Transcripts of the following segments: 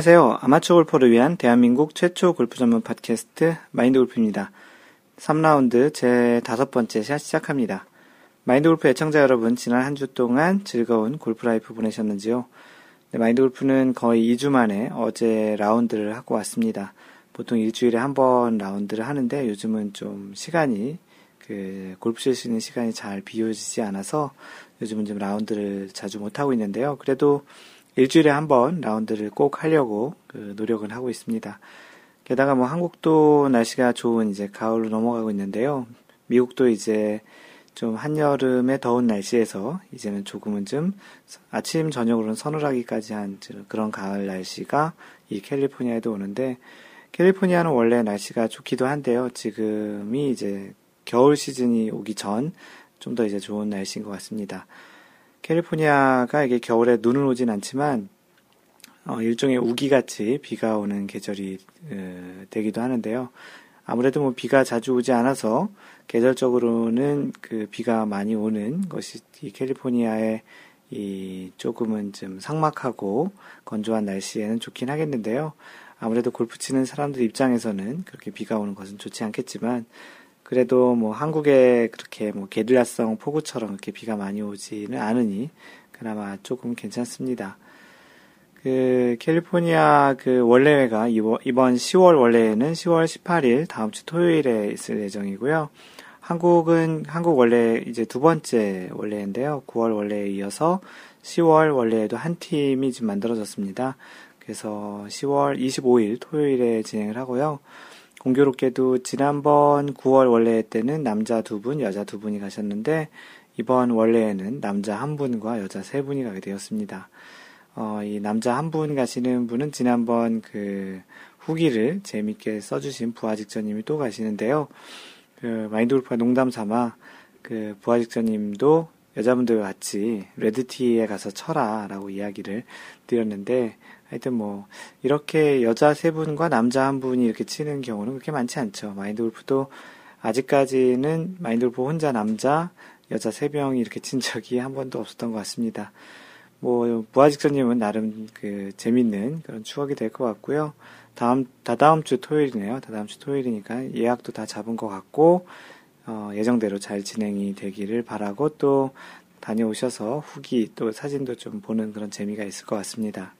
안녕하세요. 아마추어 골퍼를 위한 대한민국 최초 골프 전문 팟캐스트 마인드 골프입니다. 3라운드 제 다섯 번째 샷 시작합니다. 마인드 골프 애청자 여러분, 지난 한 주 동안 즐거운 골프 life 보내셨는지요? 네, 마인드 골프는 거의 2주 만에 어제 라운드를 하고 왔습니다. 보통 일주일에 한 번 라운드를 하는데 요즘은 좀 시간이 그 골프 칠 수 있는 시간이 잘 비워지지 않아서 요즘은 좀 라운드를 자주 못 하고 있는데요. 그래도 일주일에 한 번 라운드를 꼭 하려고 그 노력을 하고 있습니다. 게다가 뭐 한국도 날씨가 좋은 이제 가을로 넘어가고 있는데요. 미국도 이제 좀 한여름의 더운 날씨에서 이제는 조금은 좀 아침 저녁으로는 서늘하기까지 한 그런 가을 날씨가 이 캘리포니아에도 오는데 캘리포니아는 원래 날씨가 좋기도 한데요. 지금이 이제 겨울 시즌이 오기 전 좀 더 이제 좋은 날씨인 것 같습니다. 캘리포니아가 이게 겨울에 눈은 오진 않지만 어, 일종의 우기같이 비가 오는 계절이 어, 되기도 하는데요. 아무래도 뭐 비가 자주 오지 않아서 계절적으로는 그 비가 많이 오는 것이 이 캘리포니아의 이 조금은 좀 상막하고 건조한 날씨에는 좋긴 하겠는데요. 아무래도 골프 치는 사람들 입장에서는 그렇게 비가 오는 것은 좋지 않겠지만 그래도 뭐 한국에 그렇게 뭐 게릴라성 폭우처럼 그렇게 비가 많이 오지는 않으니 그나마 조금 괜찮습니다. 그 캘리포니아 그 원래회가 이번 10월 원래에는 10월 18일 다음 주 토요일에 있을 예정이고요. 한국은 한국 원래 이제 두 번째 원래인데요. 9월 원래에 이어서 10월 원래에도 한 팀이 지금 만들어졌습니다. 그래서 10월 25일 토요일에 진행을 하고요. 공교롭게도 지난번 9월 원래 때는 남자 두 분, 여자 두 분이 가셨는데 이번 원래에는 남자 한 분과 여자 세 분이 가게 되었습니다. 어, 이 남자 한 분 가시는 분은 지난번 그 후기를 재밌게 써주신 부하직전님이 또 가시는데요. 그 마인드 골프가 농담 삼아 그 부하직전님도 여자분들과 같이 레드티에 가서 쳐라 라고 이야기를 드렸는데 하여튼 뭐 이렇게 여자 세 분과 남자 한 분이 이렇게 치는 경우는 그렇게 많지 않죠. 마인드 골프도 아직까지는 마인드 골프 혼자 남자 여자 세 명이 이렇게 친 적이 한 번도 없었던 것 같습니다. 뭐 부하직선님은 나름 그 재밌는 그런 추억이 될 것 같고요. 다음 다다음 주 토요일이네요. 다다음 주 토요일이니까 예약도 다 잡은 것 같고 어, 예정대로 잘 진행이 되기를 바라고 또 다녀오셔서 후기 또 사진도 좀 보는 그런 재미가 있을 것 같습니다.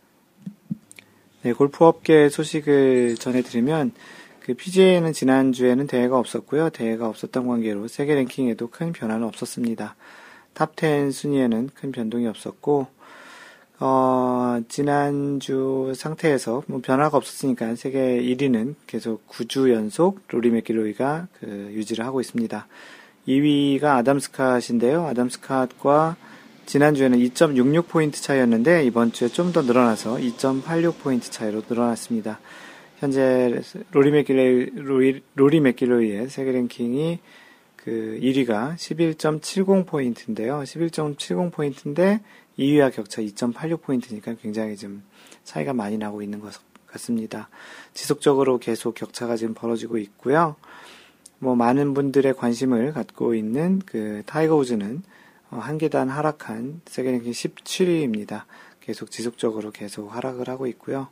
네, 골프 업계 소식을 전해드리면 그 PGA는 지난주에는 대회가 없었고요. 대회가 없었던 관계로 세계 랭킹에도 큰 변화는 없었습니다. top10 순위에는 큰 변동이 없었고 어, 지난주 상태에서 뭐 변화가 없었으니까 세계 1위는 계속 9주 연속 로리 맥길로이가 그 유지를 하고 있습니다. 2위가 아담 스캇인데요. 아담 스캇과 지난주에는 2.66포인트 차이였는데 이번 주에 좀 더 늘어나서 2.86포인트 차이로 늘어났습니다. 현재 로리 맥길로이, 로리, 로리 맥길로이의 세계 랭킹이 그 1위가 11.70포인트인데요. 11.70포인트인데 2위와 격차 2.86포인트니까 굉장히 좀 차이가 많이 나고 있는 것 같습니다. 지속적으로 계속 격차가 지금 벌어지고 있고요. 뭐 많은 분들의 관심을 갖고 있는 그 타이거 우즈는 어, 한 계단 하락한 세계 랭킹 17위입니다. 계속 지속적으로 계속 하락을 하고 있고요.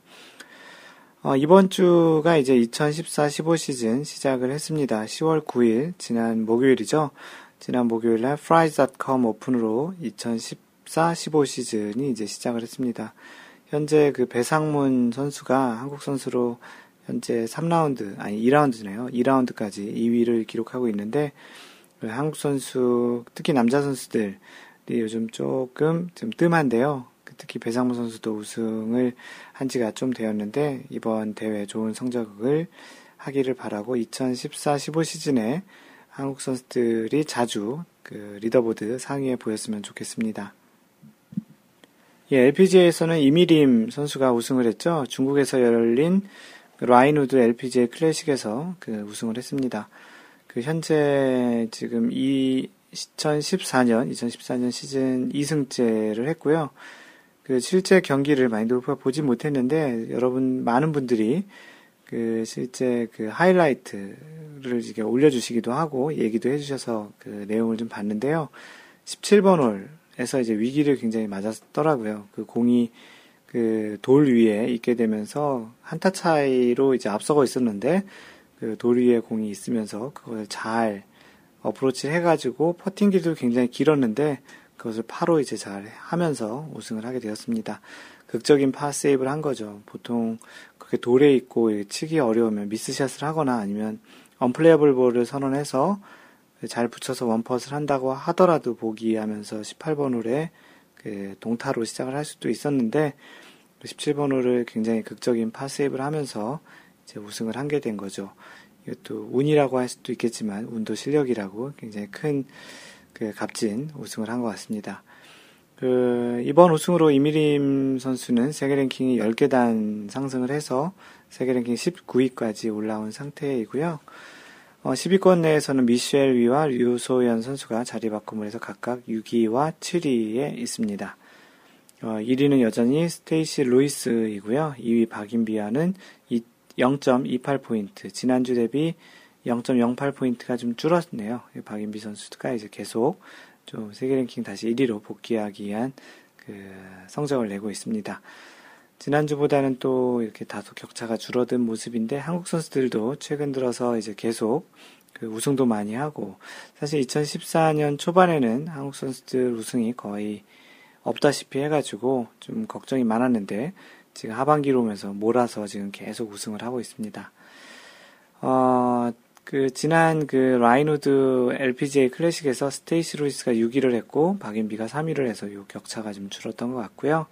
어, 이번 주가 이제 2014-15 시즌 시작을 했습니다. 10월 9일, 지난 목요일이죠. 지난 목요일날 Frys.com 오픈으로 2014-15 시즌이 이제 시작을 했습니다. 현재 그 배상문 선수가 한국 선수로 현재 3라운드, 아니 2라운드네요. 2라운드까지 2위를 기록하고 있는데, 한국 선수, 특히 남자 선수들이 요즘 조금 좀 뜸한데요. 그 특히 배상무 선수도 우승을 한 지가 좀 되었는데, 이번 대회 좋은 성적을 하기를 바라고 2014-15 시즌에 한국 선수들이 자주 그 리더보드 상위에 보였으면 좋겠습니다. 예, LPGA에서는 이미림 선수가 우승을 했죠. 중국에서 열린 레인우드 LPGA 클래식에서 그 우승을 했습니다. 그 현재 지금 이 2014년, 2014년 시즌 2승째를 했고요. 그 실제 경기를 마인드골프가 보지 못했는데 여러분 많은 분들이 그 실제 그 하이라이트를 이게 올려주시기도 하고 얘기도 해주셔서 그 내용을 좀 봤는데요. 17번 홀에서 이제 위기를 굉장히 맞았더라고요. 그 공이 그 돌 위에 있게 되면서 한타 차이로 이제 앞서고 있었는데 그돌 위에 공이 있으면서 그걸 잘 어프로치 해가지고 퍼팅 길도 굉장히 길었는데 그것을 파로 이제 잘 하면서 우승을 하게 되었습니다. 극적인 파 세이브를 한 거죠. 보통 그렇게 돌에 있고 치기 어려우면 미스샷을 하거나 아니면 언플레이블 볼을 선언해서 잘 붙여서 원퍼스를 한다고 하더라도 보기하면서 18번 홀에 그 동타로 시작을 할 수도 있었는데 17번 홀을 굉장히 극적인 파 세이브를 하면서 이제 우승을 하게 된 거죠. 이것도 운이라고 할 수도 있겠지만 운도 실력이라고 굉장히 큰 그 값진 우승을 한 것 같습니다. 그 이번 우승으로 이미림 선수는 세계 랭킹이 10계단 상승을 해서 세계 랭킹 19위까지 올라온 상태이고요. 어, 10위권 내에서는 미셸 위와 류소연 선수가 자리 바꿈을 해서 각각 6위와 7위에 있습니다. 어, 1위는 여전히 스테이시 루이스이고요. 2위 박인비는 0.28포인트, 지난주 대비 0.08포인트가 좀 줄었네요. 박인비 선수가 이제 계속 좀 세계 랭킹 다시 1위로 복귀하기 위한 그 성적을 내고 있습니다. 지난주보다는 또 이렇게 다소 격차가 줄어든 모습인데 한국 선수들도 최근 들어서 이제 계속 그 우승도 많이 하고 사실 2014년 초반에는 한국 선수들 우승이 거의 없다시피 해가지고 좀 걱정이 많았는데 지금 하반기로 오면서 몰아서 지금 계속 우승을 하고 있습니다. 어, 그 지난 그 라인우드 LPGA 클래식에서 스테이시 루이스가 6위를 했고 박인비가 3위를 해서 요 격차가 좀 줄었던 것 같고요.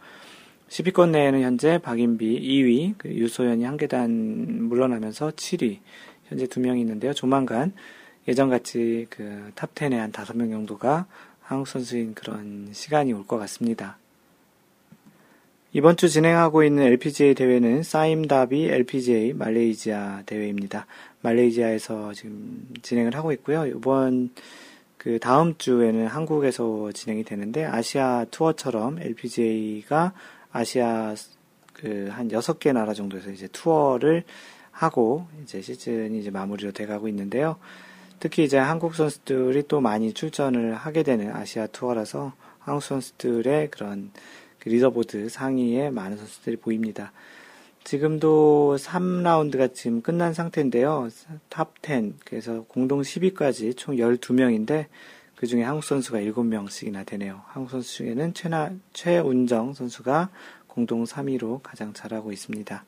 10위권 내에는 현재 박인비 2위, 그 유소연이 한 계단 물러나면서 7위, 현재 두 명이 있는데요. 조만간 예전같이 그 top 10에 한 5명 정도가 한국 선수인 그런 시간이 올 것 같습니다. 이번 주 진행하고 있는 LPGA 대회는 사임다비 LPGA 말레이시아 대회입니다. 말레이시아에서 지금 진행을 하고 있고요. 이번 그 다음 주에는 한국에서 진행이 되는데 아시아 투어처럼 LPGA가 아시아 그 한 여섯 개 나라 정도에서 이제 투어를 하고 이제 시즌이 이제 마무리로 돼 가고 있는데요. 특히 이제 한국 선수들이 또 많이 출전을 하게 되는 아시아 투어라서 한국 선수들의 그런 그 leaderboard 상위에 많은 선수들이 보입니다. 지금도 3라운드가 지금 끝난 상태인데요. top 10, 그래서 공동 10위까지 총 12명인데 그 중에 한국 선수가 7명씩이나 되네요. 한국 선수 중에는 최나, 최운정 선수가 공동 3위로 가장 잘하고 있습니다.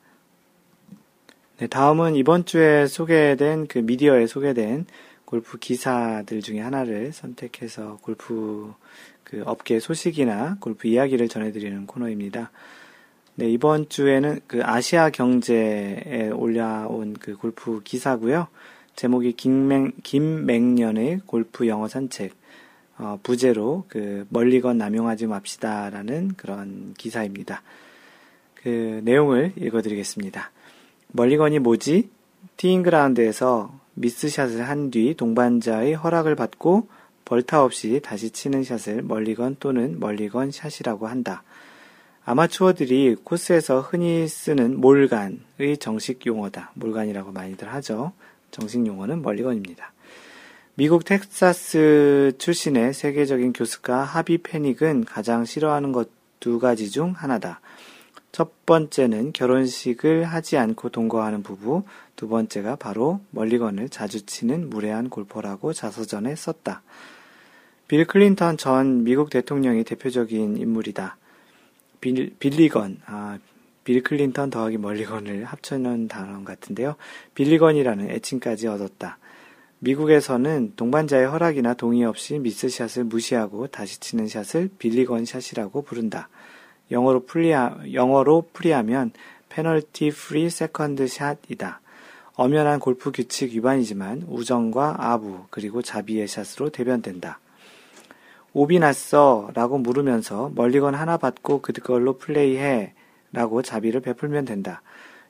네, 다음은 이번 주에 소개된 그 미디어에 소개된 골프 기사들 중에 하나를 선택해서 골프 그 업계 소식이나 골프 이야기를 전해드리는 코너입니다. 네, 이번 주에는 그 아시아 경제에 올라온 그 골프 기사고요. 제목이 김맹, 김맹년의 골프 영어 산책, 어, 부제로 그 멀리건 남용하지 맙시다라는 그런 기사입니다. 그 내용을 읽어드리겠습니다. 멀리건이 뭐지? 티잉그라운드에서 미스샷을 한 뒤 동반자의 허락을 받고 벌타 없이 다시 치는 샷을 멀리건 또는 멀리건 샷이라고 한다. 아마추어들이 코스에서 흔히 쓰는 몰간의 정식 용어다. 몰간이라고 많이들 하죠. 정식 용어는 멀리건입니다. 미국 텍사스 출신의 세계적인 교수가 하비 페닉은 가장 싫어하는 것 두 가지 중 하나다. 첫 번째는 결혼식을 하지 않고 동거하는 부부, 두 번째가 바로 멀리건을 자주 치는 무례한 골퍼라고 자서전에 썼다. 빌 클린턴 전 미국 대통령이 대표적인 인물이다. 빌, 빌리건, 아, 빌 클린턴 더하기 멀리건을 합쳐놓은 단어 같은데요. 빌리건이라는 애칭까지 얻었다. 미국에서는 동반자의 허락이나 동의 없이 미스샷을 무시하고 다시 치는 샷을 빌리건 샷이라고 부른다. 영어로 풀리하, 영어로 풀이하면 penalty free second shot이다. 엄연한 골프 규칙 위반이지만 우정과 아부 그리고 자비의 샷으로 대변된다. 오비 났어 라고 물으면서 멀리건 하나 받고 그걸로 플레이해 라고 자비를 베풀면 된다.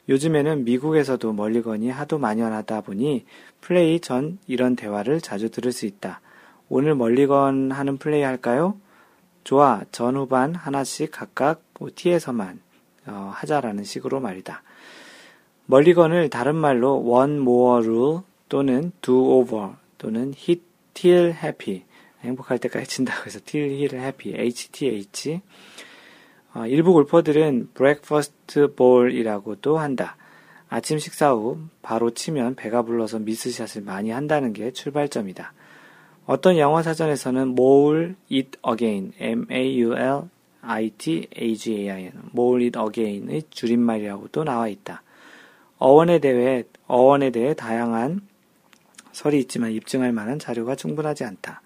요즘에는 미국에서도 멀리건이 하도 만연하다 보니 플레이 전 이런 대화를 자주 들을 수 있다. 오늘 멀리건 하는 플레이 할까요? 좋아, 전후반 하나씩 각각 티에서만 어, 하자라는 식으로 말이다. 멀리건을 다른 말로 one more rule 또는 do over 또는 hit till happy 행복할 때까지 친다고 해서 till hit happy HTH 어, 일부 골퍼들은 breakfast ball이라고도 한다. 아침 식사 후 바로 치면 배가 불러서 미스샷을 많이 한다는 게 출발점이다. 어떤 영어 사전에서는 maul it again, M-A-U-L I-T-A-G-A-I-N, maul it again의 줄임말이라고도 나와 있다. 어원에 대해, 어원에 대해 다양한 설이 있지만 입증할 만한 자료가 충분하지 않다.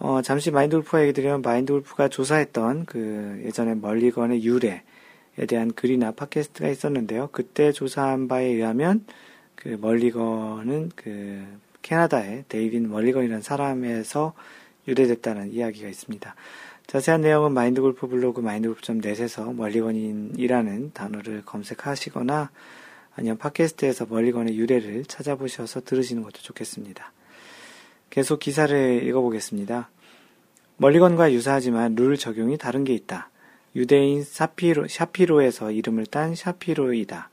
어, 잠시 마인드 골프가 얘기 드리면 마인드 골프가 조사했던 그 예전에 멀리건의 유래에 대한 글이나 팟캐스트가 있었는데요. 그때 조사한 바에 의하면 그 멀리건은 그 캐나다의 데이비드 멀리건이라는 사람에서 유래됐다는 이야기가 있습니다. 자세한 내용은 마인드 골프 블로그 마인드 골프.net에서 멀리건이라는 단어를 검색하시거나 아니면 팟캐스트에서 멀리건의 유래를 찾아보셔서 들으시는 것도 좋겠습니다. 계속 기사를 읽어보겠습니다. 멀리건과 유사하지만 룰 적용이 다른 게 있다. 유대인 사피로, 샤피로에서 이름을 딴 샤피로이다.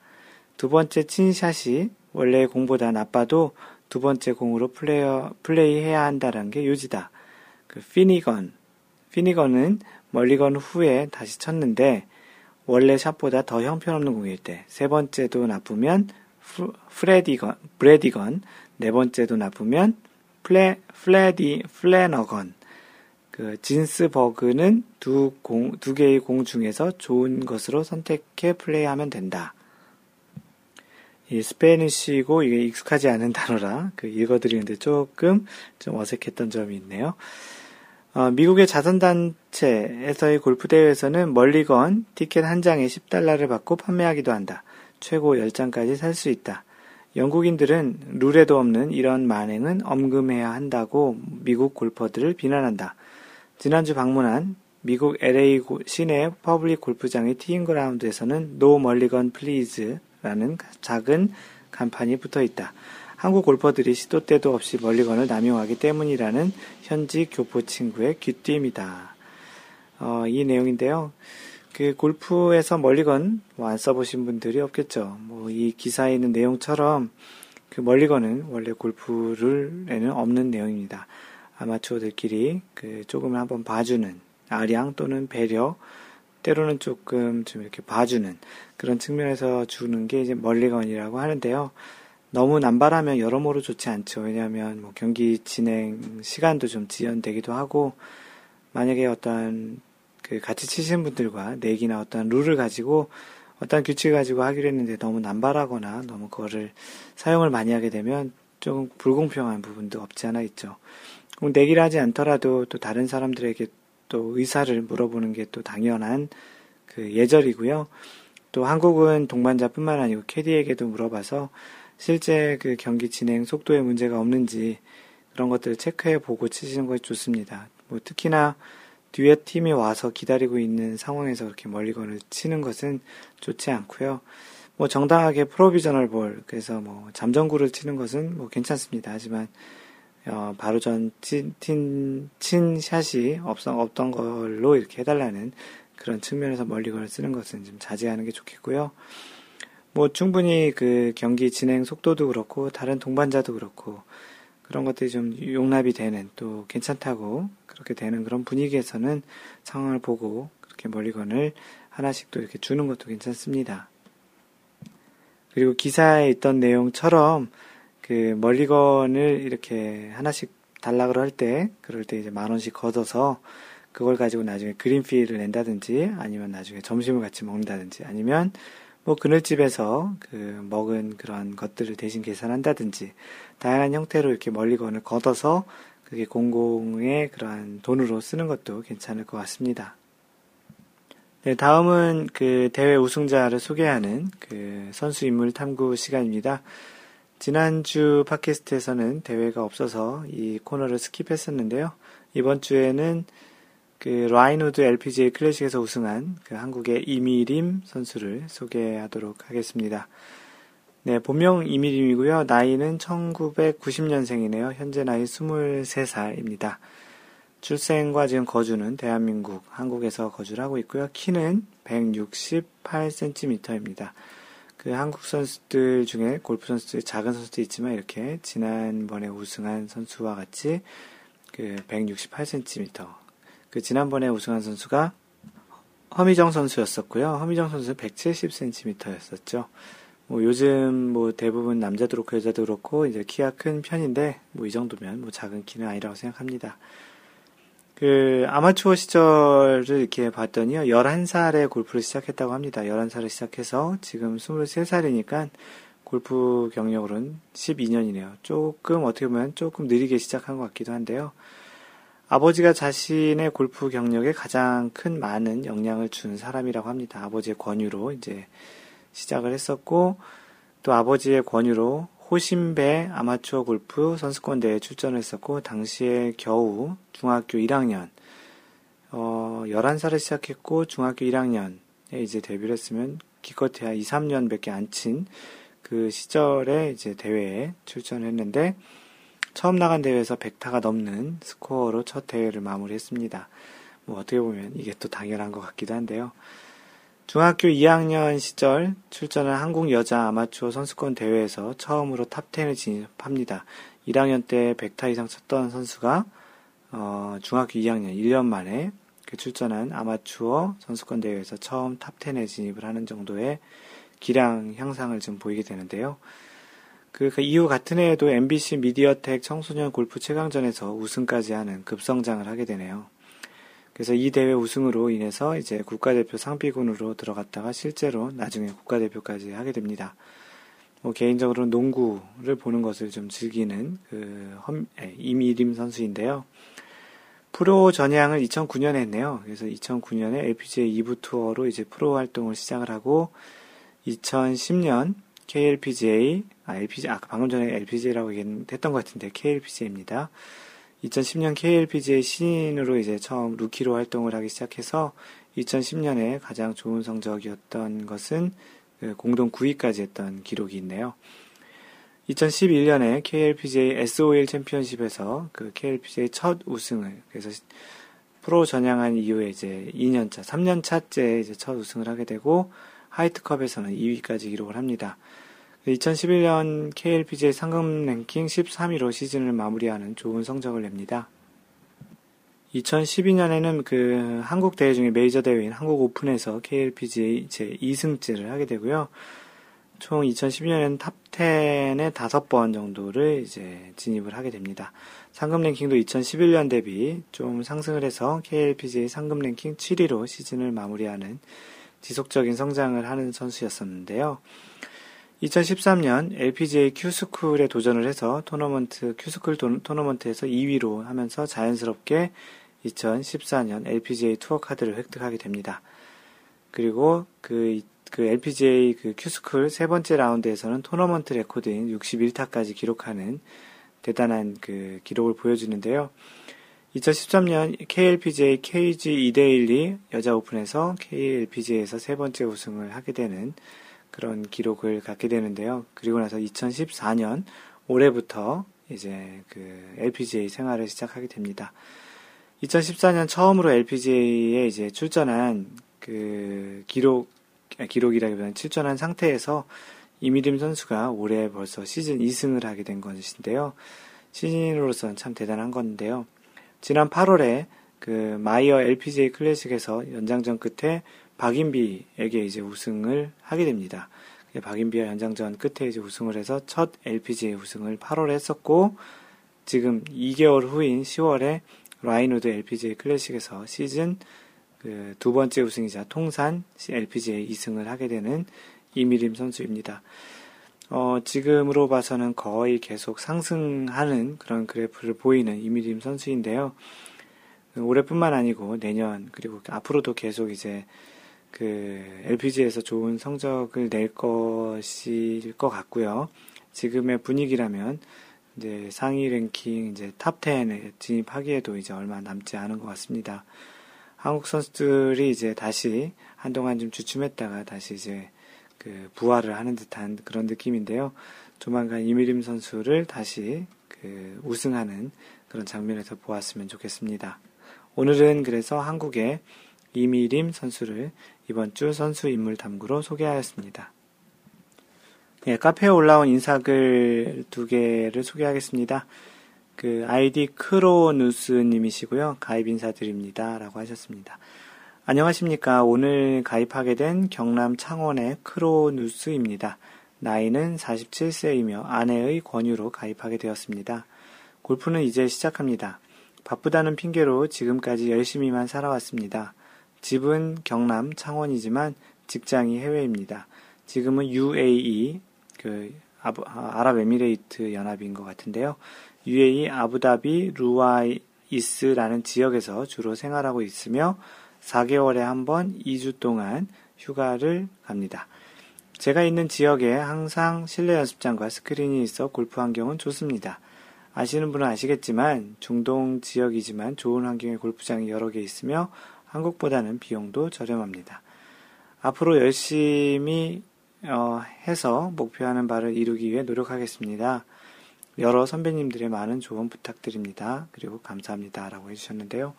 두 번째 친샷이 원래 공보다 나빠도 두 번째 공으로 플레이어, 플레이해야 한다는 게 요지다. 그 피니건, 피니건은 멀리건 후에 다시 쳤는데 원래 샷보다 더 형편없는 공일 때 세 번째도 나쁘면 프, 프레디건, 브레디건, 네 번째도 나쁘면 플레, 플레디, 플래너건. 그 진스버그는 두 공, 두 개의 공 중에서 좋은 것으로 선택해 플레이하면 된다. 이 Spanish고 이게 익숙하지 않은 단어라 그 읽어드리는데 조금 좀 어색했던 점이 있네요. 어, 미국의 자선단체에서의 골프 대회에서는 멀리건 티켓 한 장에 10달러를 받고 판매하기도 한다. 최고 10장까지 살 수 있다. 영국인들은 룰에도 없는 이런 만행은 엄금해야 한다고 미국 골퍼들을 비난한다. 지난주 방문한 미국 LA 시내 퍼블릭 골프장의 티잉그라운드에서는 No mulligan please라는 작은 간판이 붙어 있다. 한국 골퍼들이 시도 때도 없이 멀리건을 남용하기 때문이라는 현지 교포 친구의 귀띔이다. 어, 이 내용인데요. 그 골프에서 멀리건 뭐 안 써보신 분들이 없겠죠. 뭐 이 기사에 있는 내용처럼 그 멀리건은 원래 골프를에는 없는 내용입니다. 아마추어들끼리 그 조금 한번 봐주는 아량 또는 배려 때로는 조금 좀 이렇게 봐주는 그런 측면에서 주는 게 이제 멀리건이라고 하는데요. 너무 남발하면 여러모로 좋지 않죠. 왜냐하면 뭐 경기 진행 시간도 좀 지연되기도 하고 만약에 어떤 그 같이 치시는 분들과 내기나 어떤 룰을 가지고 어떤 규칙을 가지고 하기로 했는데 너무 남발하거나 너무 그거를 사용을 많이 하게 되면 조금 불공평한 부분도 없지 않아 있죠. 내기를 하지 않더라도 또 다른 사람들에게 또 의사를 물어보는 게 또 당연한 그 예절이고요. 또 한국은 동반자뿐만 아니고 캐디에게도 물어봐서 실제 그 경기 진행 속도에 문제가 없는지 그런 것들을 체크해 보고 치시는 것이 좋습니다. 뭐 특히나 뒤에 팀이 와서 기다리고 있는 상황에서 그렇게 멀리건을 치는 것은 좋지 않고요. 뭐 정당하게 프로비저널 볼 그래서 뭐 잠정구를 치는 것은 뭐 괜찮습니다. 하지만 어, 바로 전 친, 친, 친 샷이 없, 없던 걸로 이렇게 해달라는 그런 측면에서 멀리건을 쓰는 것은 좀 자제하는 게 좋겠고요. 뭐 충분히 그 경기 진행 속도도 그렇고 다른 동반자도 그렇고 그런 것들이 좀 용납이 되는 또 괜찮다고 그렇게 되는 그런 분위기에서는 상황을 보고 그렇게 멀리건을 하나씩 또 이렇게 주는 것도 괜찮습니다. 그리고 기사에 있던 내용처럼 그 멀리건을 이렇게 하나씩 달락을 할 때, 그럴 때 이제 만 원씩 걷어서 그걸 가지고 나중에 그린피를 낸다든지 아니면 나중에 점심을 같이 먹는다든지 아니면 뭐 그늘집에서 그 먹은 그런 것들을 대신 계산한다든지 다양한 형태로 이렇게 멀리건을 걷어서 그게 공공의 그러한 돈으로 쓰는 것도 괜찮을 것 같습니다. 네, 다음은 그 대회 우승자를 소개하는 그 선수 인물 탐구 시간입니다. 지난주 팟캐스트에서는 대회가 없어서 이 코너를 skip했었는데요. 이번 주에는 그 라인우드 LPGA 클래식에서 우승한 그 한국의 이미림 선수를 소개하도록 하겠습니다. 네, 본명 이미림이고요. 나이는 1990년생이네요. 현재 나이 23살입니다. 출생과 지금 거주는 대한민국, 한국에서 거주를 하고 있고요. 키는 168cm입니다. 그 한국 선수들 중에 골프 선수들 작은 선수도 있지만 이렇게 지난번에 우승한 선수와 같이 그 168cm, 그 지난번에 우승한 선수가 허미정 선수였었고요. 허미정 선수 170cm였었죠. 뭐 요즘 뭐 대부분 남자도 그렇고 여자도 그렇고 이제 키가 큰 편인데 뭐 이 정도면 뭐 작은 키는 아니라고 생각합니다. 그 아마추어 시절을 이렇게 봤더니요. 11살에 골프를 시작했다고 합니다. 11살에 시작해서 지금 23살이니까 골프 경력으로는 12년이네요. 조금 어떻게 보면 조금 느리게 시작한 것 같기도 한데요. 아버지가 자신의 골프 경력에 가장 큰 많은 영향을 준 사람이라고 합니다. 아버지의 권유로 이제 시작을 했었고 또 아버지의 권유로 호신배 아마추어 골프 선수권 대회에 출전을 했었고 당시에 겨우 중학교 1학년 어 11살에 시작했고 중학교 1학년에 이제 데뷔를 했으면 기껏해야 2, 3년밖에 안 친 그 시절에 이제 대회에 출전을 했는데 처음 나간 대회에서 100타가 넘는 스코어로 첫 대회를 마무리했습니다. 뭐 어떻게 보면 이게 또 당연한 것 같기도 한데요. 중학교 2학년 시절 출전한 한국 여자 아마추어 선수권 대회에서 처음으로 top 10에 진입합니다. 1학년 때 100타 이상 쳤던 선수가 어, 중학교 2학년 1년 만에 그 출전한 아마추어 선수권 대회에서 처음 top 10에 진입을 하는 정도의 기량 향상을 좀 보이게 되는데요. 그, 그 이후 같은 해에도 MBC 미디어텍 청소년 골프 최강전에서 우승까지 하는 급성장을 하게 되네요. 그래서 이 대회 우승으로 인해서 이제 국가대표 상비군으로 들어갔다가 실제로 나중에 국가대표까지 하게 됩니다. 뭐 개인적으로 농구를 보는 것을 좀 즐기는 그 험, 예, 이미림 선수인데요. 프로 전향을 2009년에 했네요. 그래서 2009년에 LPGA 2부 투어로 이제 프로 활동을 시작을 하고 2010년 KLPGA, 아, LPG, 아, 방금 전에 LPGA라고 했던 것 같은데, KLPGA입니다. 2010년 KLPGA 신인으로 이제 처음 루키로 활동을 하기 시작해서 2010년에 가장 좋은 성적이었던 것은 그 공동 9위까지 했던 기록이 있네요. 2011년에 KLPGA SOL 챔피언십에서 그 KLPGA 첫 우승을, 그래서 프로 전향한 이후에 이제 2년차, 3년차째 이제 첫 우승을 하게 되고, 하이트컵에서는 2위까지 기록을 합니다. 2011년 KLPGA 상금 랭킹 13위로 시즌을 마무리하는 좋은 성적을 냅니다. 2012년에는 그 한국 대회 중에 메이저 대회인 한국 오픈에서 KLPGA 제 2승째를 하게 되고요. 총 2012년에는 top 10에 5번 정도를 이제 진입을 하게 됩니다. 상금 랭킹도 2011년 대비 좀 상승을 해서 KLPGA 상금 랭킹 7위로 시즌을 마무리하는 지속적인 성장을 하는 선수였었는데요. 2013년 LPGA Q-School에 도전을 해서 토너먼트, Q-School 토너먼트에서 2위로 하면서 자연스럽게 2014년 LPGA 투어 카드를 획득하게 됩니다. 그리고 그, 그 LPGA 그 Q-School 세 번째 라운드에서는 토너먼트 레코드인 61타까지 기록하는 대단한 그 기록을 보여주는데요. 2013년 KLPGA KG 이데일리 여자 오픈에서 KLPGA에서 세 번째 우승을 하게 되는 그런 기록을 갖게 되는데요. 그리고 나서 2014년 올해부터 이제 그 LPGA 생활을 시작하게 됩니다. 2014년 처음으로 LPGA에 이제 출전한 그 기록, 아, 기록이라기보다는 출전한 상태에서 이미림 선수가 올해 벌써 시즌 2승을 하게 된 것인데요. 시즌으로서는 참 대단한 건데요. 지난 8월에 그 마이어 LPGA 클래식에서 연장전 끝에 박인비에게 이제 우승을 하게 됩니다. 박인비와 연장전 끝에 이제 우승을 해서 첫 LPGA 우승을 8월에 했었고 지금 2개월 후인 10월에 레인우드 LPGA 클래식에서 시즌 그 두 번째 우승이자 통산 LPGA 2승을 하게 되는 이미림 선수입니다. 어, 지금으로 봐서는 거의 계속 상승하는 그런 그래프를 보이는 이미림 선수인데요. 올해뿐만 아니고 내년 그리고 앞으로도 계속 이제 그 LPGA에서 좋은 성적을 낼 것일 것 같고요. 지금의 분위기라면 이제 상위 랭킹 이제 top 10에 진입하기에도 이제 얼마 남지 않은 것 같습니다. 한국 선수들이 이제 다시 한동안 좀 주춤했다가 다시 이제 그 부활을 하는 듯한 그런 느낌인데요. 조만간 이미림 선수를 다시 그 우승하는 그런 장면에서 보았으면 좋겠습니다. 오늘은 그래서 한국의 이미림 선수를 이번 주 선수 인물 탐구로 소개하였습니다. 네, 카페에 올라온 인사글 두 개를 소개하겠습니다. 그 아이디 크로누스님이시고요. 가입 인사드립니다. 라고 하셨습니다. 안녕하십니까. 오늘 가입하게 된 경남 창원의 크로누스입니다. 나이는 47세이며 아내의 권유로 가입하게 되었습니다. 골프는 이제 시작합니다. 바쁘다는 핑계로 지금까지 열심히만 살아왔습니다. 집은 경남 창원이지만 직장이 해외입니다. 지금은 UAE, 그 아부, 아, 아랍에미레이트 연합인 것 같은데요. UAE 아부다비 루아이스라는 지역에서 주로 생활하고 있으며 4개월에 한 번 2주 동안 휴가를 갑니다. 제가 있는 지역에 항상 실내 연습장과 스크린이 있어 골프 환경은 좋습니다. 아시는 분은 아시겠지만 중동 지역이지만 좋은 환경의 골프장이 여러 개 있으며 한국보다는 비용도 저렴합니다. 앞으로 열심히 어, 해서 목표하는 바를 이루기 위해 노력하겠습니다. 여러 선배님들의 많은 조언 부탁드립니다. 그리고 감사합니다. 라고 해주셨는데요.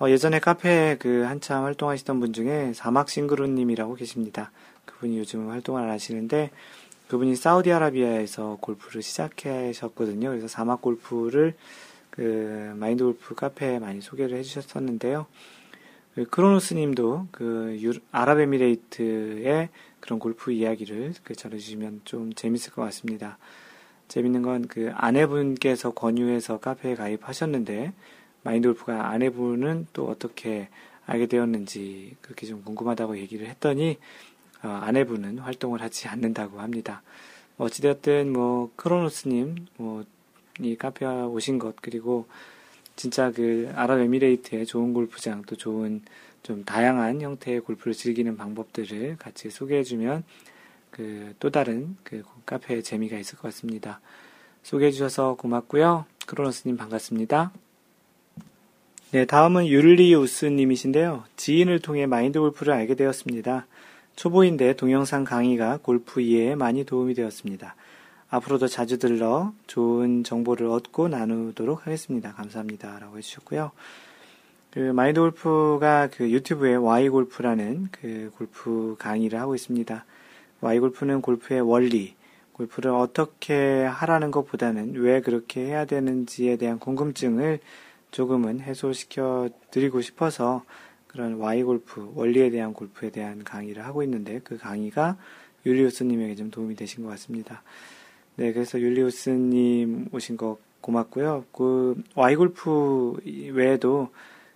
어, 예전에 카페에 그 한참 활동하시던 분 중에 사막 싱그루님이라고 계십니다. 그분이 요즘 활동을 안 하시는데 그분이 사우디아라비아에서 골프를 시작하셨거든요. 그래서 사막 골프를 그 마인드 골프 카페에 많이 소개를 해주셨었는데요. 그 크로노스님도 그 유, 아랍에미레이트의 그런 골프 이야기를 그 전해주시면 좀 재밌을 것 같습니다. 재밌는 건 그 아내분께서 권유해서 카페에 가입하셨는데 마인드 골프가 아내분은 또 어떻게 알게 되었는지 그렇게 좀 궁금하다고 얘기를 했더니 어, 아내분은 활동을 하지 않는다고 합니다. 어찌되었든 뭐 크로노스님 뭐 이 카페에 오신 것 그리고 진짜 그 아랍에미레이트의 좋은 골프장 또 좋은 좀 다양한 형태의 골프를 즐기는 방법들을 같이 소개해주면 그 또 다른 그 카페의 재미가 있을 것 같습니다. 소개해주셔서 고맙고요. 크로노스님 반갑습니다. 네, 다음은 율리우스님이신데요. 지인을 통해 마인드 골프를 알게 되었습니다. 초보인데 동영상 강의가 골프 이해에 많이 도움이 되었습니다. 앞으로도 자주 들러 좋은 정보를 얻고 나누도록 하겠습니다. 감사합니다. 라고 해주셨고요. 그 마인드 골프가 그 유튜브에 Y 골프라는 그 골프 강의를 하고 있습니다. Y 골프는 골프의 원리, 골프를 어떻게 하라는 것보다는 왜 그렇게 해야 되는지에 대한 궁금증을 조금은 해소시켜 드리고 싶어서 그런 Y 골프, 원리에 대한 골프에 대한 강의를 하고 있는데 그 강의가 율리우스님에게 좀 도움이 되신 것 같습니다. 네, 그래서 율리우스님 오신 거 고맙고요. 그 Y 골프 외에도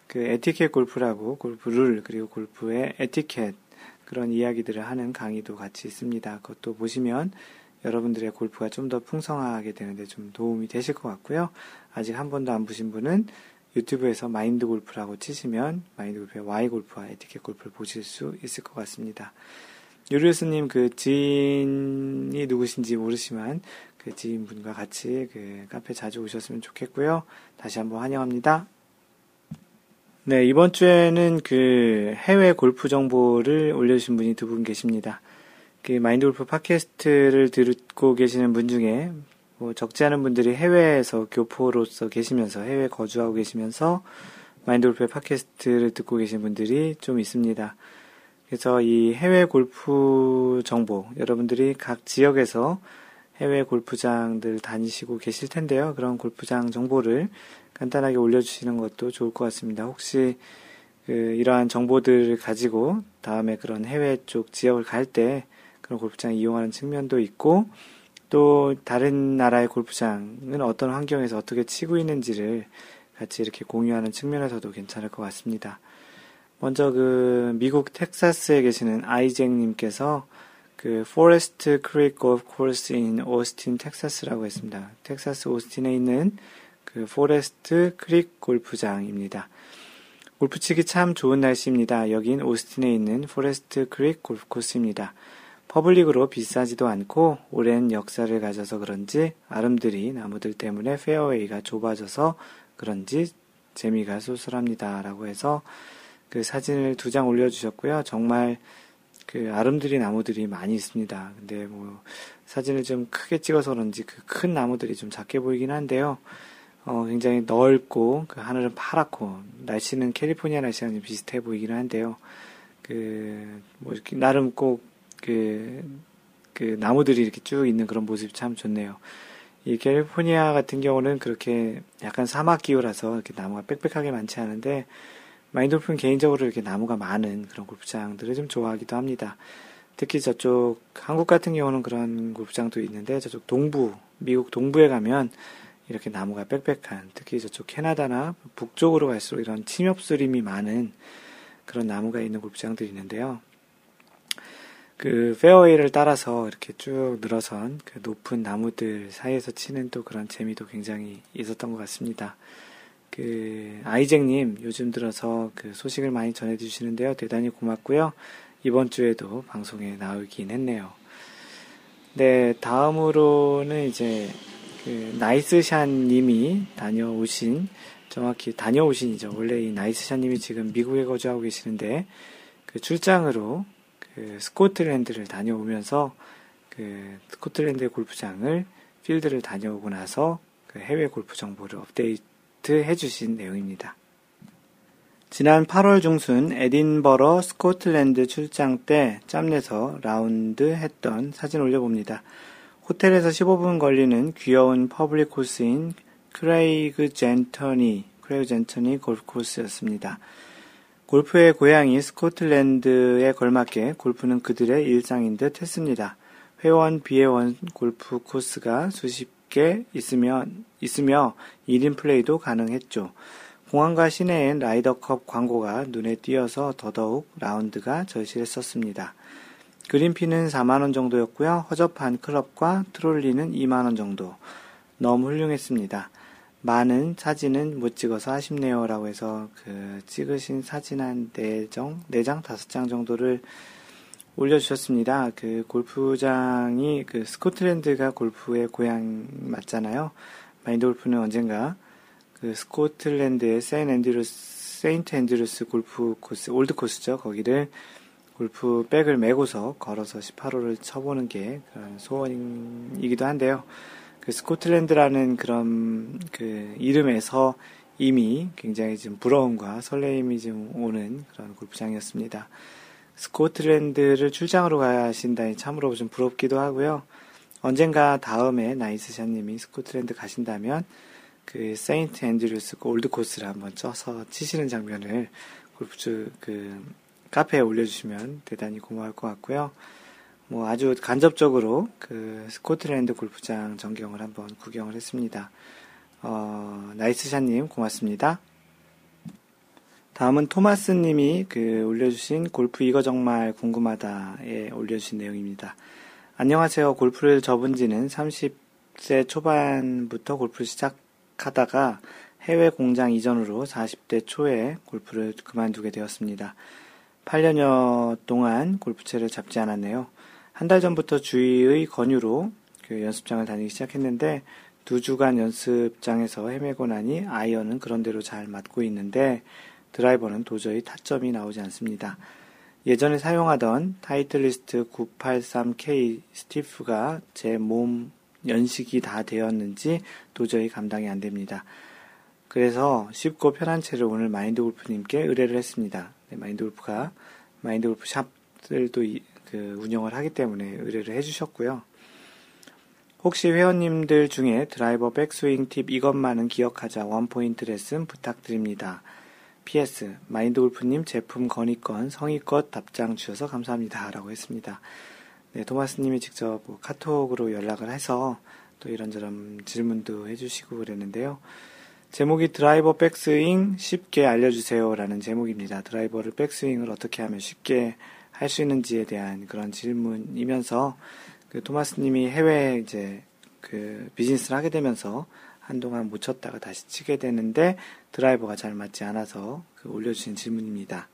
그 에티켓 골프라고 골프 룰 그리고 골프의 에티켓 그런 이야기들을 하는 강의도 같이 있습니다. 그것도 보시면 여러분들의 골프가 좀 더 풍성하게 되는데 좀 도움이 되실 것 같고요. 아직 한 번도 안 보신 분은 유튜브에서 마인드 골프라고 치시면 마인드 골프의 Y 골프와 에티켓 골프를 보실 수 있을 것 같습니다. 유리우스님 그 지인이 누구신지 모르지만 그 지인분과 같이 그 카페 자주 오셨으면 좋겠고요. 다시 한번 환영합니다. 네, 이번 주에는 그 해외 골프 정보를 올려주신 분이 두 분 계십니다. 그 마인드 골프 팟캐스트를 듣고 계시는 분 중에 뭐 적지 않은 분들이 해외에서 교포로서 계시면서 해외 거주하고 계시면서 마인드 골프의 팟캐스트를 듣고 계신 분들이 좀 있습니다. 그래서 이 해외 골프 정보 여러분들이 각 지역에서 해외 골프장들 다니시고 계실 텐데요. 그런 골프장 정보를 간단하게 올려주시는 것도 좋을 것 같습니다. 혹시 그 이러한 정보들을 가지고 다음에 그런 해외 쪽 지역을 갈 때 그런 골프장 이용하는 측면도 있고 또 다른 나라의 골프장은 어떤 환경에서 어떻게 치고 있는지를 같이 이렇게 공유하는 측면에서도 괜찮을 것 같습니다. 먼저 그 미국 텍사스에 계시는 아이잭님께서 그 Forest Creek Golf Course in Austin Texas라고 했습니다. 텍사스 오스틴에 있는 그 Forest Creek 골프장입니다. 골프 치기 참 좋은 날씨입니다. 여긴 오스틴에 있는 Forest Creek 골프 코스입니다. public으로 비싸지도 않고 오랜 역사를 가져서 그런지 아름드리 나무들 때문에 페어웨이가 좁아져서 그런지 재미가 쏠쏠합니다. 라고 해서 그 사진을 두 장 올려주셨고요. 정말 그 아름드리 나무들이 많이 있습니다. 근데 뭐 사진을 좀 크게 찍어서 그런지 그 큰 나무들이 좀 작게 보이긴 한데요. 어, 굉장히 넓고 그 하늘은 파랗고 날씨는 캘리포니아 날씨랑 좀 비슷해 보이긴 한데요. 그 뭐 이렇게 나름 꼭 그, 그 나무들이 이렇게 쭉 있는 그런 모습이 참 좋네요. 이 캘리포니아 같은 경우는 그렇게 약간 사막 기후라서 이렇게 나무가 빽빽하게 많지 않은데 마인드 골프는 개인적으로 이렇게 나무가 많은 그런 골프장들을 좀 좋아하기도 합니다. 특히 저쪽 한국 같은 경우는 그런 골프장도 있는데 저쪽 동부 미국 동부에 가면 이렇게 나무가 빽빽한 특히 저쪽 캐나다나 북쪽으로 갈수록 이런 침엽수림이 많은 그런 나무가 있는 골프장들이 있는데요. 그 페어웨이를 따라서 이렇게 쭉 늘어선 그 높은 나무들 사이에서 치는 또 그런 재미도 굉장히 있었던 것 같습니다. 그 아이잭님 요즘 들어서 그 소식을 많이 전해주시는데요. 대단히 고맙고요. 이번 주에도 방송에 나오긴 했네요. 네, 다음으로는 이제 그 나이스샷 님이 다녀오신 정확히 다녀오신이죠. 원래 이 나이스샷 님이 지금 미국에 거주하고 계시는데 그 출장으로 그 스코틀랜드를 다녀오면서 그 스코틀랜드 골프장을 필드를 다녀오고 나서 그 해외 골프 정보를 업데이트 해 주신 내용입니다. 지난 8월 중순 에딘버러 스코틀랜드 출장 때 짬내서 라운드 했던 사진 올려봅니다. 호텔에서 15분 걸리는 귀여운 public 코스인 크레이그 젠터니, 크레이그 젠터니 골프 코스였습니다. 골프의 고향이 스코틀랜드에 걸맞게 골프는 그들의 일상인 듯 했습니다. 회원, 비회원 골프 코스가 수십 개 있으며, 있으며 1인 플레이도 가능했죠. 공항과 시내엔 라이더컵 광고가 눈에 띄어서 더더욱 라운드가 절실했었습니다. 그린피는 4만원 정도였고요. 허접한 클럽과 트롤리는 2만원 정도. 너무 훌륭했습니다. 많은 사진은 못 찍어서 아쉽네요. 라고 해서 그 찍으신 사진 한 4장, 4장, 5장 정도를 올려주셨습니다. 그 골프장이 그 스코틀랜드가 골프의 고향 맞잖아요. 마인드 골프는 언젠가 그 스코틀랜드의 세인 앤드루스, 세인트 앤드루스 골프 코스, 올드 코스죠. 거기를 골프 백을 메고서 걸어서 18홀을 쳐보는 게 그런 소원이기도 한데요. 그 스코틀랜드라는 그런 그 이름에서 이미 굉장히 좀 부러움과 설레임이 좀 오는 그런 골프장이었습니다. 스코틀랜드를 출장으로 가신다니 참으로 좀 부럽기도 하고요. 언젠가 다음에 나이스샷님이 스코틀랜드 가신다면 그 세인트 앤드류스 그 올드 코스를 한번 찍어서 치시는 장면을 골프주 그 카페에 올려주시면 대단히 고마울 것 같고요. 뭐 아주 간접적으로 그 스코틀랜드 골프장 전경을 한번 구경을 했습니다. 어, 나이스샷님 고맙습니다. 다음은 토마스님이 그 올려주신 골프 이거 정말 궁금하다에 올려주신 내용입니다. 안녕하세요. 골프를 접은 지는 30세 초반부터 골프를 시작 하다가 해외 공장 이전으로 40대 초에 골프를 그만두게 되었습니다. 8년여 동안 골프채를 잡지 않았네요. 한 달 전부터 주위의 권유로 그 연습장을 다니기 시작했는데 두 주간 연습장에서 헤매고 나니 아이언은 그런대로 잘 맞고 있는데 드라이버는 도저히 타점이 나오지 않습니다. 예전에 사용하던 타이틀리스트 983K 스티프가 제 몸 연식이 다 되었는지 도저히 감당이 안 됩니다. 그래서 쉽고 편한 채를 오늘 마인드 골프님께 의뢰를 했습니다. 네, 마인드 골프가 마인드 골프 샵들도 이, 그 운영을 하기 때문에 의뢰를 해주셨고요. 혹시 회원님들 중에 드라이버 백스윙 팁 이것만은 기억하자 one point 레슨 부탁드립니다. PS 마인드 골프님 제품 건의 건 성의껏 답장 주셔서 감사합니다. 라고 했습니다. 네, 토마스님이 직접 뭐 카톡으로 연락을 해서 또 이런저런 질문도 해주시고 그랬는데요. 제목이 드라이버 백스윙 쉽게 알려주세요 라는 제목입니다. 드라이버를 백스윙을 어떻게 하면 쉽게 할 수 있는지에 대한 그런 질문이면서 그 토마스님이 해외 이제 그 비즈니스를 하게 되면서 한동안 못 쳤다가 다시 치게 되는데 드라이버가 잘 맞지 않아서 그 올려주신 질문입니다.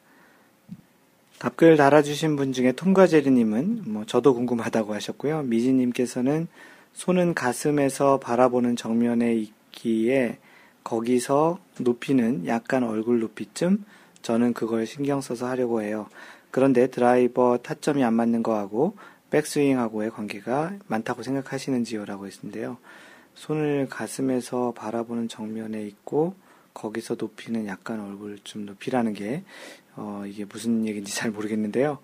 답글 달아주신 분 중에 톰과 제리님은 뭐 저도 궁금하다고 하셨고요. 미지님께서는 손은 가슴에서 바라보는 정면에 있기에 거기서 높이는 약간 얼굴 높이쯤 저는 그걸 신경 써서 하려고 해요. 그런데 드라이버 타점이 안 맞는 거하고 백스윙하고의 관계가 많다고 생각하시는지요? 라고 했는데요. 손을 가슴에서 바라보는 정면에 있고 거기서 높이는 약간 얼굴 좀 높이라는 게 어, 이게 무슨 얘기인지 잘 모르겠는데요.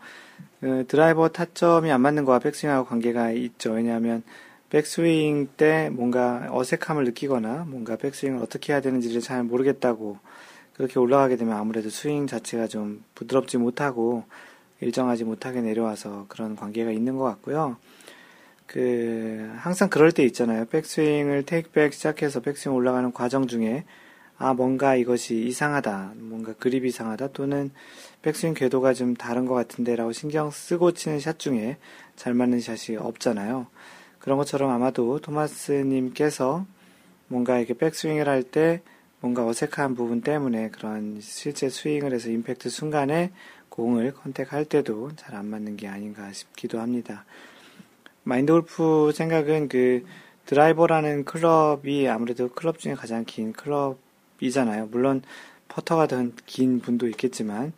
그 드라이버 타점이 안 맞는 거와 백스윙하고 관계가 있죠. 왜냐하면 백스윙 때 뭔가 어색함을 느끼거나 뭔가 백스윙을 어떻게 해야 되는지를 잘 모르겠다고 그렇게 올라가게 되면 아무래도 스윙 자체가 좀 부드럽지 못하고 일정하지 못하게 내려와서 그런 관계가 있는 것 같고요. 그 항상 그럴 때 있잖아요. 백스윙을 테이크백 시작해서 백스윙 올라가는 과정 중에 아 뭔가 이것이 이상하다, 뭔가 그립이 이상하다 또는 백스윙 궤도가 좀 다른 것 같은데라고 신경 쓰고 치는 샷 중에 잘 맞는 샷이 없잖아요. 그런 것처럼 아마도 토마스님께서 뭔가 이렇게 백스윙을 할 때 뭔가 어색한 부분 때문에 그런 실제 스윙을 해서 임팩트 순간에 공을 contact할 때도 잘 안 맞는 게 아닌가 싶기도 합니다. 마인드 골프 생각은 그 드라이버라는 클럽이 아무래도 클럽 중에 가장 긴 클럽이잖아요. 물론 퍼터가 더 긴 분도 있겠지만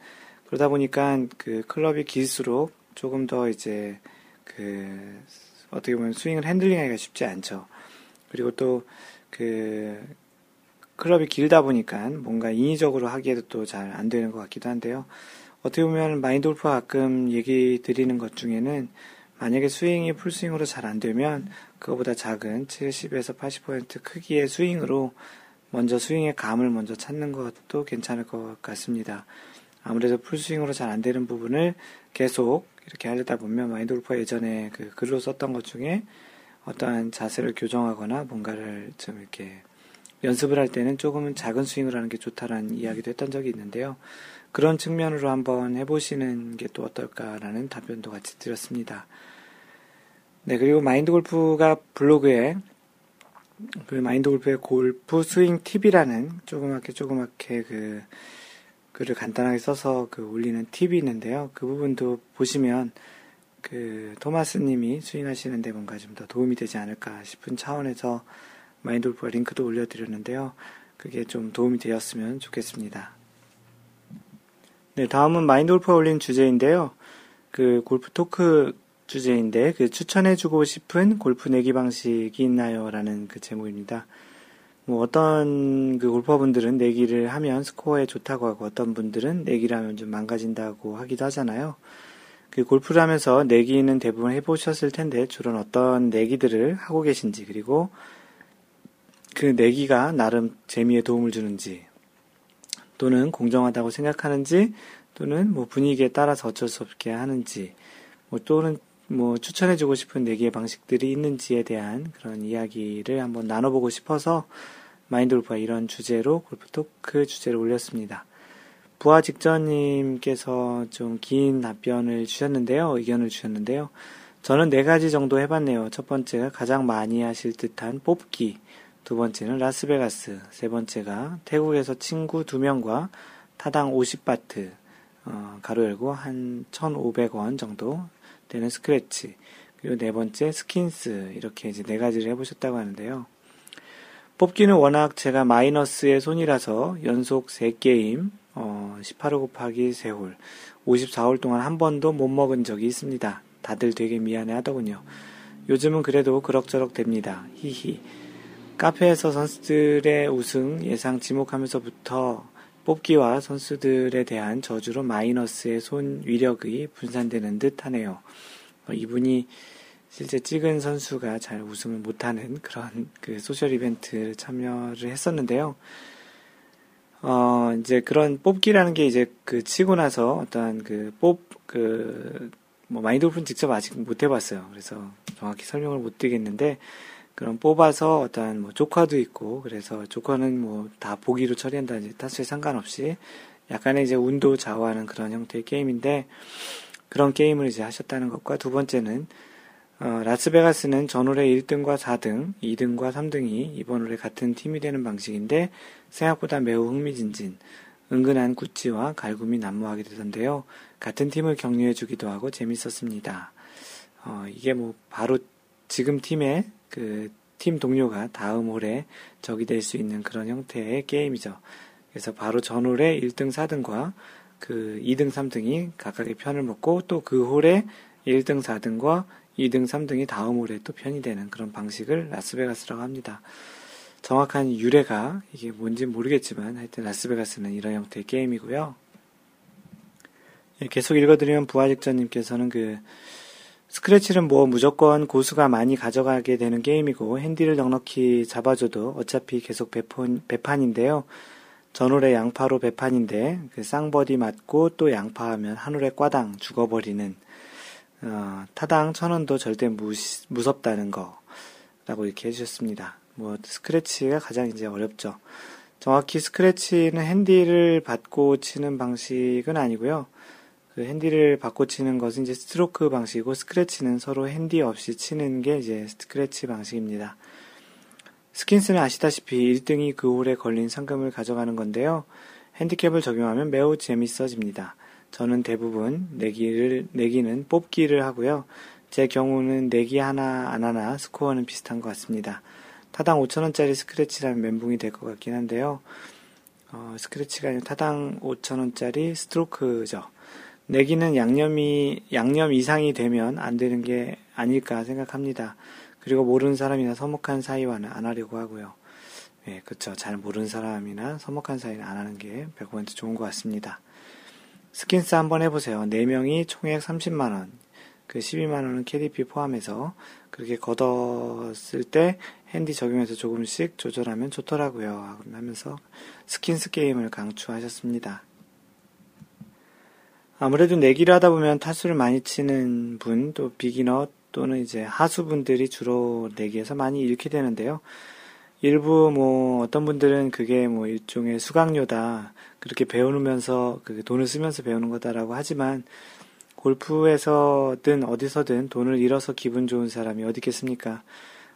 그러다 보니까 그 클럽이 길수록 조금 더 이제 그 어떻게 보면 스윙을 핸들링하기가 쉽지 않죠. 그리고 또 그 클럽이 길다 보니까 뭔가 인위적으로 하기에도 또 잘 안 되는 것 같기도 한데요. 어떻게 보면 마인드 골프가 가끔 얘기 드리는 것 중에는 만약에 스윙이 풀스윙으로 잘 안 되면 그거보다 작은 70에서 80% 크기의 스윙으로 먼저 스윙의 감을 먼저 찾는 것도 괜찮을 것 같습니다. 아무래도 풀스윙으로 잘 안 되는 부분을 계속 이렇게 하려다 보면 마인드 골프가 예전에 그 글로 썼던 것 중에 어떠한 자세를 교정하거나 뭔가를 좀 이렇게 연습을 할 때는 조금은 작은 스윙을 하는 게 좋다라는 이야기도 했던 적이 있는데요. 그런 측면으로 한번 해보시는 게 또 어떨까라는 답변도 같이 드렸습니다. 네, 그리고 마인드 골프가 블로그에 그 마인드 골프의 골프 스윙 팁이라는 조그맣게 조그맣게 그 글을 간단하게 써서 그 올리는 팁이 있는데요. 그 부분도 보시면 그 토마스 님이 스윙하시는데 뭔가 좀 더 도움이 되지 않을까 싶은 차원에서 마인드 골프가 링크도 올려드렸는데요. 그게 좀 도움이 되었으면 좋겠습니다. 네, 다음은 마인드 골프가 올린 주제인데요. 그 골프 토크 주제인데 그 추천해주고 싶은 골프 내기 방식이 있나요? 라는 그 제목입니다. 뭐 어떤 그 골퍼분들은 내기를 하면 스코어에 좋다고 하고 어떤 분들은 내기를 하면 좀 망가진다고 하기도 하잖아요. 그 골프를 하면서 내기는 대부분 해보셨을 텐데 주로 어떤 내기들을 하고 계신지 그리고 그 내기가 나름 재미에 도움을 주는지 또는 공정하다고 생각하는지 또는 뭐 분위기에 따라서 어쩔 수 없게 하는지 뭐 또는 뭐 추천해주고 싶은 내기의 방식들이 있는지에 대한 그런 이야기를 한번 나눠보고 싶어서 마인드 골프가 이런 주제로 골프 토크 주제를 올렸습니다. 부하 직전님께서 좀 긴 답변을 주셨는데요. 의견을 주셨는데요. 저는 네 가지 정도 해봤네요. 첫 번째가 가장 많이 하실 듯한 뽑기. 두 번째는 라스베가스. 세 번째가 태국에서 친구 두 명과 타당 50바트, 어, 가로 열고 한 1,500원 정도 되는 스크래치, 그리고 네 번째 스킨스 이렇게 이제 네 가지를 해보셨다고 하는데요. 뽑기는 워낙 제가 마이너스의 손이라서 연속 3게임, 어, 18홀 곱하기 3홀, 54홀 동안 한 번도 못 먹은 적이 있습니다. 다들 되게 미안해 하더군요. 요즘은 그래도 그럭저럭 됩니다. 히히. 카페에서 선수들의 우승 예상 지목하면서부터 뽑기와 선수들에 대한 저주로 마이너스의 손 위력이 분산되는 듯 하네요. 어, 이분이 실제 찍은 선수가 잘 우승을 못하는 그런 그 소셜 이벤트를 참여를 했었는데요. 어, 이제 그런 뽑기라는 게 이제 그 치고 나서 어떠한 그 뽑, 그, 뭐 마인드 골프는 직접 아직 못 해봤어요. 그래서 정확히 설명을 못 드리겠는데, 그런 뽑아서 어떤 뭐 조커도 있고 그래서 조커는 뭐 다 보기로 처리한다든지 타수에 상관없이 약간의 이제 운도 좌우하는 그런 형태의 게임인데 그런 게임을 이제 하셨다는 것과 두 번째는 어, 라스베가스는 전홀에 1등과 4등, 2등과 3등이 이번 홀에 같은 팀이 되는 방식인데 생각보다 매우 흥미진진, 은근한 구찌와 갈굼이 난무하게 되던데요. 같은 팀을 격려해 주기도 하고 재밌었습니다. 어, 이게 뭐 바로 지금 팀의 그 팀 동료가 다음 홀에 적이 될 수 있는 그런 형태의 게임이죠. 그래서 바로 전 홀에 1등, 4등과 그 2등, 3등이 각각의 편을 먹고 또 그 홀에 1등, 4등과 2등, 3등이 다음 홀에 또 편이 되는 그런 방식을 라스베가스라고 합니다. 정확한 유래가 이게 뭔지 모르겠지만 하여튼 라스베가스는 이런 형태의 게임이고요. 예, 계속 읽어드리면 부하직전님께서는 그 스크래치는 뭐 무조건 고수가 많이 가져가게 되는 게임이고 핸디를 넉넉히 잡아줘도 어차피 계속 배판, 배판인데요. 전홀에 양파로 배판인데 그 쌍버디 맞고 또 양파하면 한홀에 꽈당 죽어버리는 어, 타당 천 원도 절대 무, 무섭다는 거라고 이렇게 해주셨습니다. 뭐 스크래치가 가장 이제 어렵죠. 정확히 스크래치는 핸디를 받고 치는 방식은 아니고요. 그 핸디를 받고 치는 것은 이제 스트로크 방식이고 스크래치는 서로 핸디 없이 치는 게 이제 스크래치 방식입니다. 스킨스는 아시다시피 1등이 그 홀에 걸린 상금을 가져가는 건데요. 핸디캡을 적용하면 매우 재밌어집니다. 저는 대부분 내기를, 내기는 뽑기를 하고요. 제 경우는 내기 하나 안 하나 스코어는 비슷한 것 같습니다. 타당 5천원짜리 스크래치라면 멘붕이 될 것 같긴 한데요. 어, 스크래치가 아니라 타당 5천원짜리 스트로크죠. 내기는 양념이, 양념 이상이 되면 안 되는 게 아닐까 생각합니다. 그리고 모르는 사람이나 서먹한 사이와는 안 하려고 하고요. 예, 그쵸. 잘 모르는 사람이나 서먹한 사이는 안 하는 게 100% 좋은 것 같습니다. 스킨스 한번 해보세요. 4명이 총액 30만원, 그 12만원은 캐디피 포함해서 그렇게 걷었을 때 핸디 적용해서 조금씩 조절하면 좋더라고요. 하면서 스킨스 게임을 강추하셨습니다. 아무래도 내기를 하다 보면 타수를 많이 치는 분, 또 beginner 또는 이제 하수분들이 주로 내기에서 많이 잃게 되는데요. 일부 뭐 어떤 분들은 그게 뭐 일종의 수강료다. 그렇게 배우면서 그 돈을 쓰면서 배우는 거다라고 하지만 골프에서든 어디서든 돈을 잃어서 기분 좋은 사람이 어디 있겠습니까?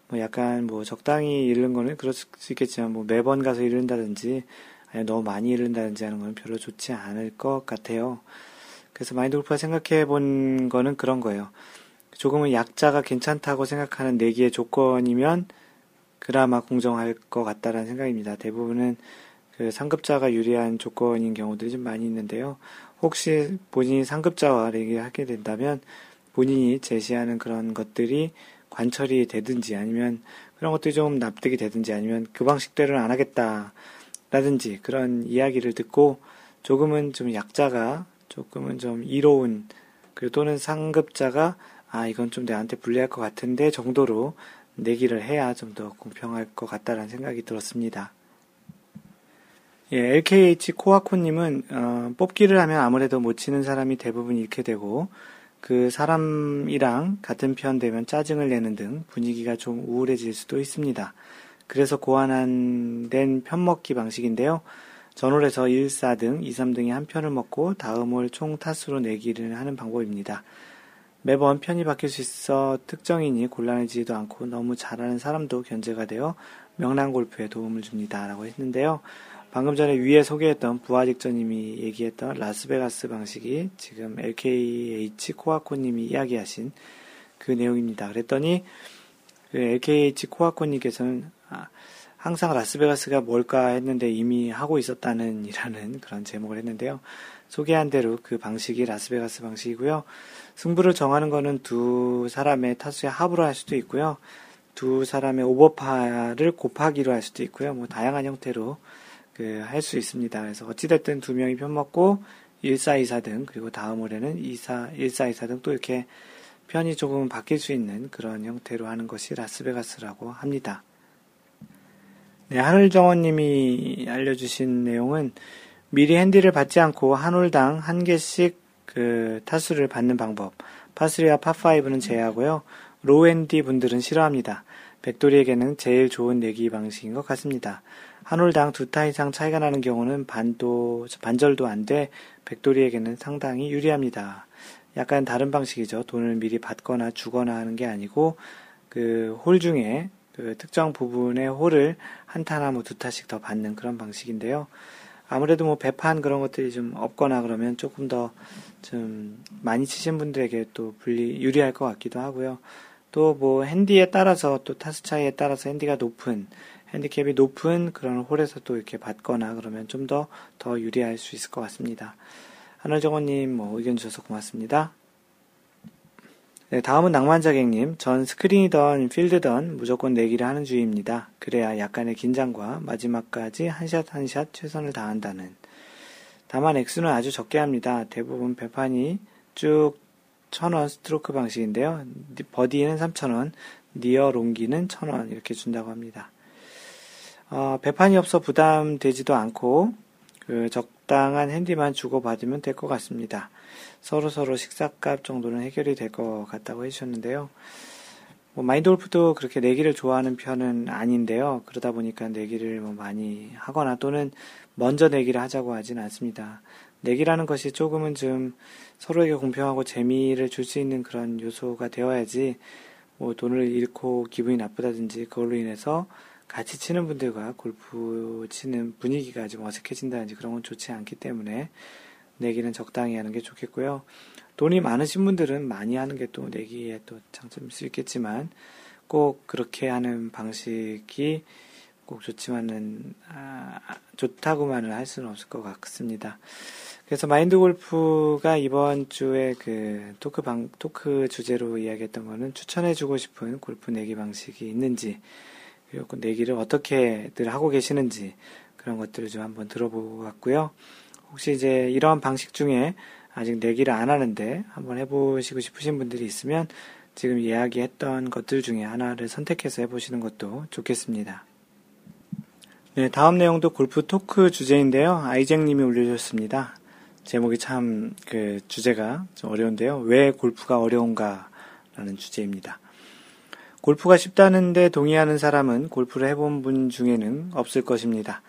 뭐 약간 뭐 적당히 잃는 거는 그럴 수 있겠지만 뭐 매번 가서 잃는다든지 아니 너무 많이 잃는다든지 하는 건 별로 좋지 않을 것 같아요. 그래서 마인드 골프가 생각해 본 거는 그런 거예요. 조금은 약자가 괜찮다고 생각하는 내기의 조건이면 그나마 공정할 것 같다라는 생각입니다. 대부분은 그 상급자가 유리한 조건인 경우들이 좀 많이 있는데요. 혹시 본인이 상급자와 얘기하게 된다면 본인이 제시하는 그런 것들이 관철이 되든지 아니면 그런 것들이 좀 납득이 되든지 아니면 그 방식대로는 안 하겠다 라든지 그런 이야기를 듣고 조금은 좀 약자가 조금은 좀 이로운 그리고 또는 상급자가 아 이건 좀 내한테 불리할 것 같은데 정도로 내기를 해야 좀 더 공평할 것 같다라는 생각이 들었습니다. 예, LKH 코아코님은 어, 뽑기를 하면 아무래도 못 치는 사람이 대부분 잃게 되고 그 사람이랑 같은 편 되면 짜증을 내는 등 분위기가 좀 우울해질 수도 있습니다. 그래서 고안된 편먹기 방식인데요. 전홀에서 1, 4등, 2, 3등이 한 편을 먹고 다음 홀 총 타수로 내기를 하는 방법입니다. 매번 편이 바뀔 수 있어 특정인이 곤란해지지도 않고 너무 잘하는 사람도 견제가 되어 명랑 골프에 도움을 줍니다. 라고 했는데요. 방금 전에 위에 소개했던 부하직전님이 얘기했던 라스베가스 방식이 지금 LKH 코아코님이 이야기하신 그 내용입니다. 그랬더니 그 LKH 코아코님께서는 아, 항상 라스베가스가 뭘까 했는데 이미 하고 있었다는 이라는 그런 제목을 했는데요. 소개한 대로 그 방식이 라스베가스 방식이고요. 승부를 정하는 거는 두 사람의 타수의 합으로 할 수도 있고요. 두 사람의 오버파를 곱하기로 할 수도 있고요. 뭐 다양한 형태로 그 할 수 있습니다. 그래서 어찌됐든 두 명이 편먹고 1424 등 그리고 다음 올해는 24, 1424 등 또 이렇게 편이 조금 바뀔 수 있는 그런 형태로 하는 것이 라스베가스라고 합니다. 네, 하늘정원님이 알려주신 내용은 미리 핸디를 받지 않고 한 홀당 한 개씩 그 타수를 받는 방법. 파3와 파5는 제외하고요. low 핸디 분들은 싫어합니다. 백돌이에게는 제일 좋은 내기 방식인 것 같습니다. 한 홀당 두 타 이상 차이가 나는 경우는 반도, 반절도 안 돼 백돌이에게는 상당히 유리합니다. 약간 다른 방식이죠. 돈을 미리 받거나 주거나 하는 게 아니고 그 홀 중에 그 특정 부분의 홀을 한 타나 뭐 두 타씩 더 받는 그런 방식인데요. 아무래도 뭐 배판 그런 것들이 좀 없거나 그러면 조금 더 좀 많이 치신 분들에게 또 불리 유리할 것 같기도 하고요. 또 뭐 핸디에 따라서 또 타수 차이에 따라서 핸디가 높은 핸디캡이 높은 그런 홀에서 또 이렇게 받거나 그러면 좀 더더 유리할 수 있을 것 같습니다. 하늘정원님 뭐 의견 주셔서 고맙습니다. 네, 다음은 낭만자객님. 전 스크린이던 필드던 무조건 내기를 하는 주의입니다. 그래야 약간의 긴장과 마지막까지 한 샷 한 샷 최선을 다한다는. 다만 액수는 아주 적게 합니다. 대부분 배판이 쭉 천원 스트로크 방식인데요. 버디는 3천원, 니어 롱기는 천원 이렇게 준다고 합니다. 어, 배판이 없어 부담되지도 않고 그 적당한 핸디만 주고받으면 될 것 같습니다. 서로 서로 식사값 정도는 해결이 될 것 같다고 해주셨는데요. 뭐 마인드 골프도 그렇게 내기를 좋아하는 편은 아닌데요. 그러다 보니까 내기를 뭐 많이 하거나 또는 먼저 내기를 하자고 하진 않습니다. 내기라는 것이 조금은 좀 서로에게 공평하고 재미를 줄 수 있는 그런 요소가 되어야지 뭐 돈을 잃고 기분이 나쁘다든지 그걸로 인해서 같이 치는 분들과 골프 치는 분위기가 좀 어색해진다든지 그런 건 좋지 않기 때문에 내기는 적당히 하는 게 좋겠고요. 돈이 많으신 분들은 많이 하는 게 또 내기에 또 장점일 수 있겠지만 꼭 그렇게 하는 방식이 꼭 좋지만은 아, 좋다고만은 할 수는 없을 것 같습니다. 그래서 마인드 골프가 이번 주에 그 토크 방 토크 주제로 이야기했던 거는 추천해주고 싶은 골프 내기 방식이 있는지 그리고 그 내기를 어떻게들 하고 계시는지 그런 것들을 좀 한번 들어보고 갔고요. 혹시 이제 이러한 방식 중에 아직 내기를 안 하는데 한번 해보시고 싶으신 분들이 있으면 지금 이야기했던 것들 중에 하나를 선택해서 해보시는 것도 좋겠습니다. 네, 다음 내용도 골프 토크 주제인데요. 아이잭님이 올려주셨습니다. 제목이 참 그 주제가 좀 어려운데요. 왜 골프가 어려운가? 라는 주제입니다. 골프가 쉽다는데 동의하는 사람은 골프를 해본 분 중에는 없을 것입니다.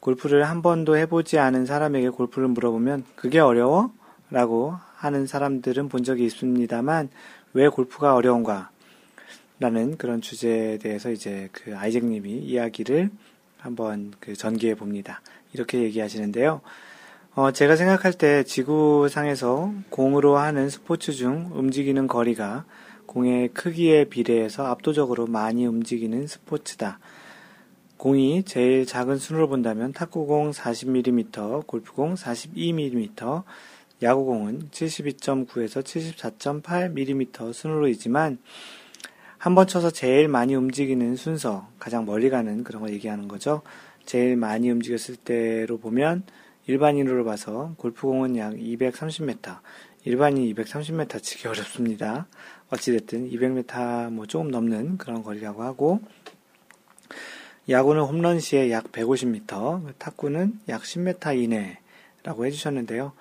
골프를 한 번도 해보지 않은 사람에게 골프를 물어보면 그게 어려워? 라고 하는 사람들은 본 적이 있습니다만 왜 골프가 어려운가? 라는 그런 주제에 대해서 이제 그 아이잭님이 이야기를 한번 그 전개해 봅니다. 이렇게 얘기하시는데요. 어, 제가 생각할 때 지구상에서 공으로 하는 스포츠 중 움직이는 거리가 공의 크기에 비례해서 압도적으로 많이 움직이는 스포츠다. 공이 제일 작은 순으로 본다면 탁구공 40mm, 골프공 42mm, 야구공은 72.9에서 74.8mm 순으로이지만 한 번 쳐서 제일 많이 움직이는 순서, 가장 멀리 가는 그런 걸 얘기하는 거죠. 제일 많이 움직였을 때로 보면 일반인으로 봐서 골프공은 약 230m, 일반인 230m 치기 어렵습니다. 어찌됐든 200m 뭐 조금 넘는 그런 거리라고 하고, 야구는 홈런 시에 약 150m, 탁구는 약 10m 이내라고 해주셨는데요.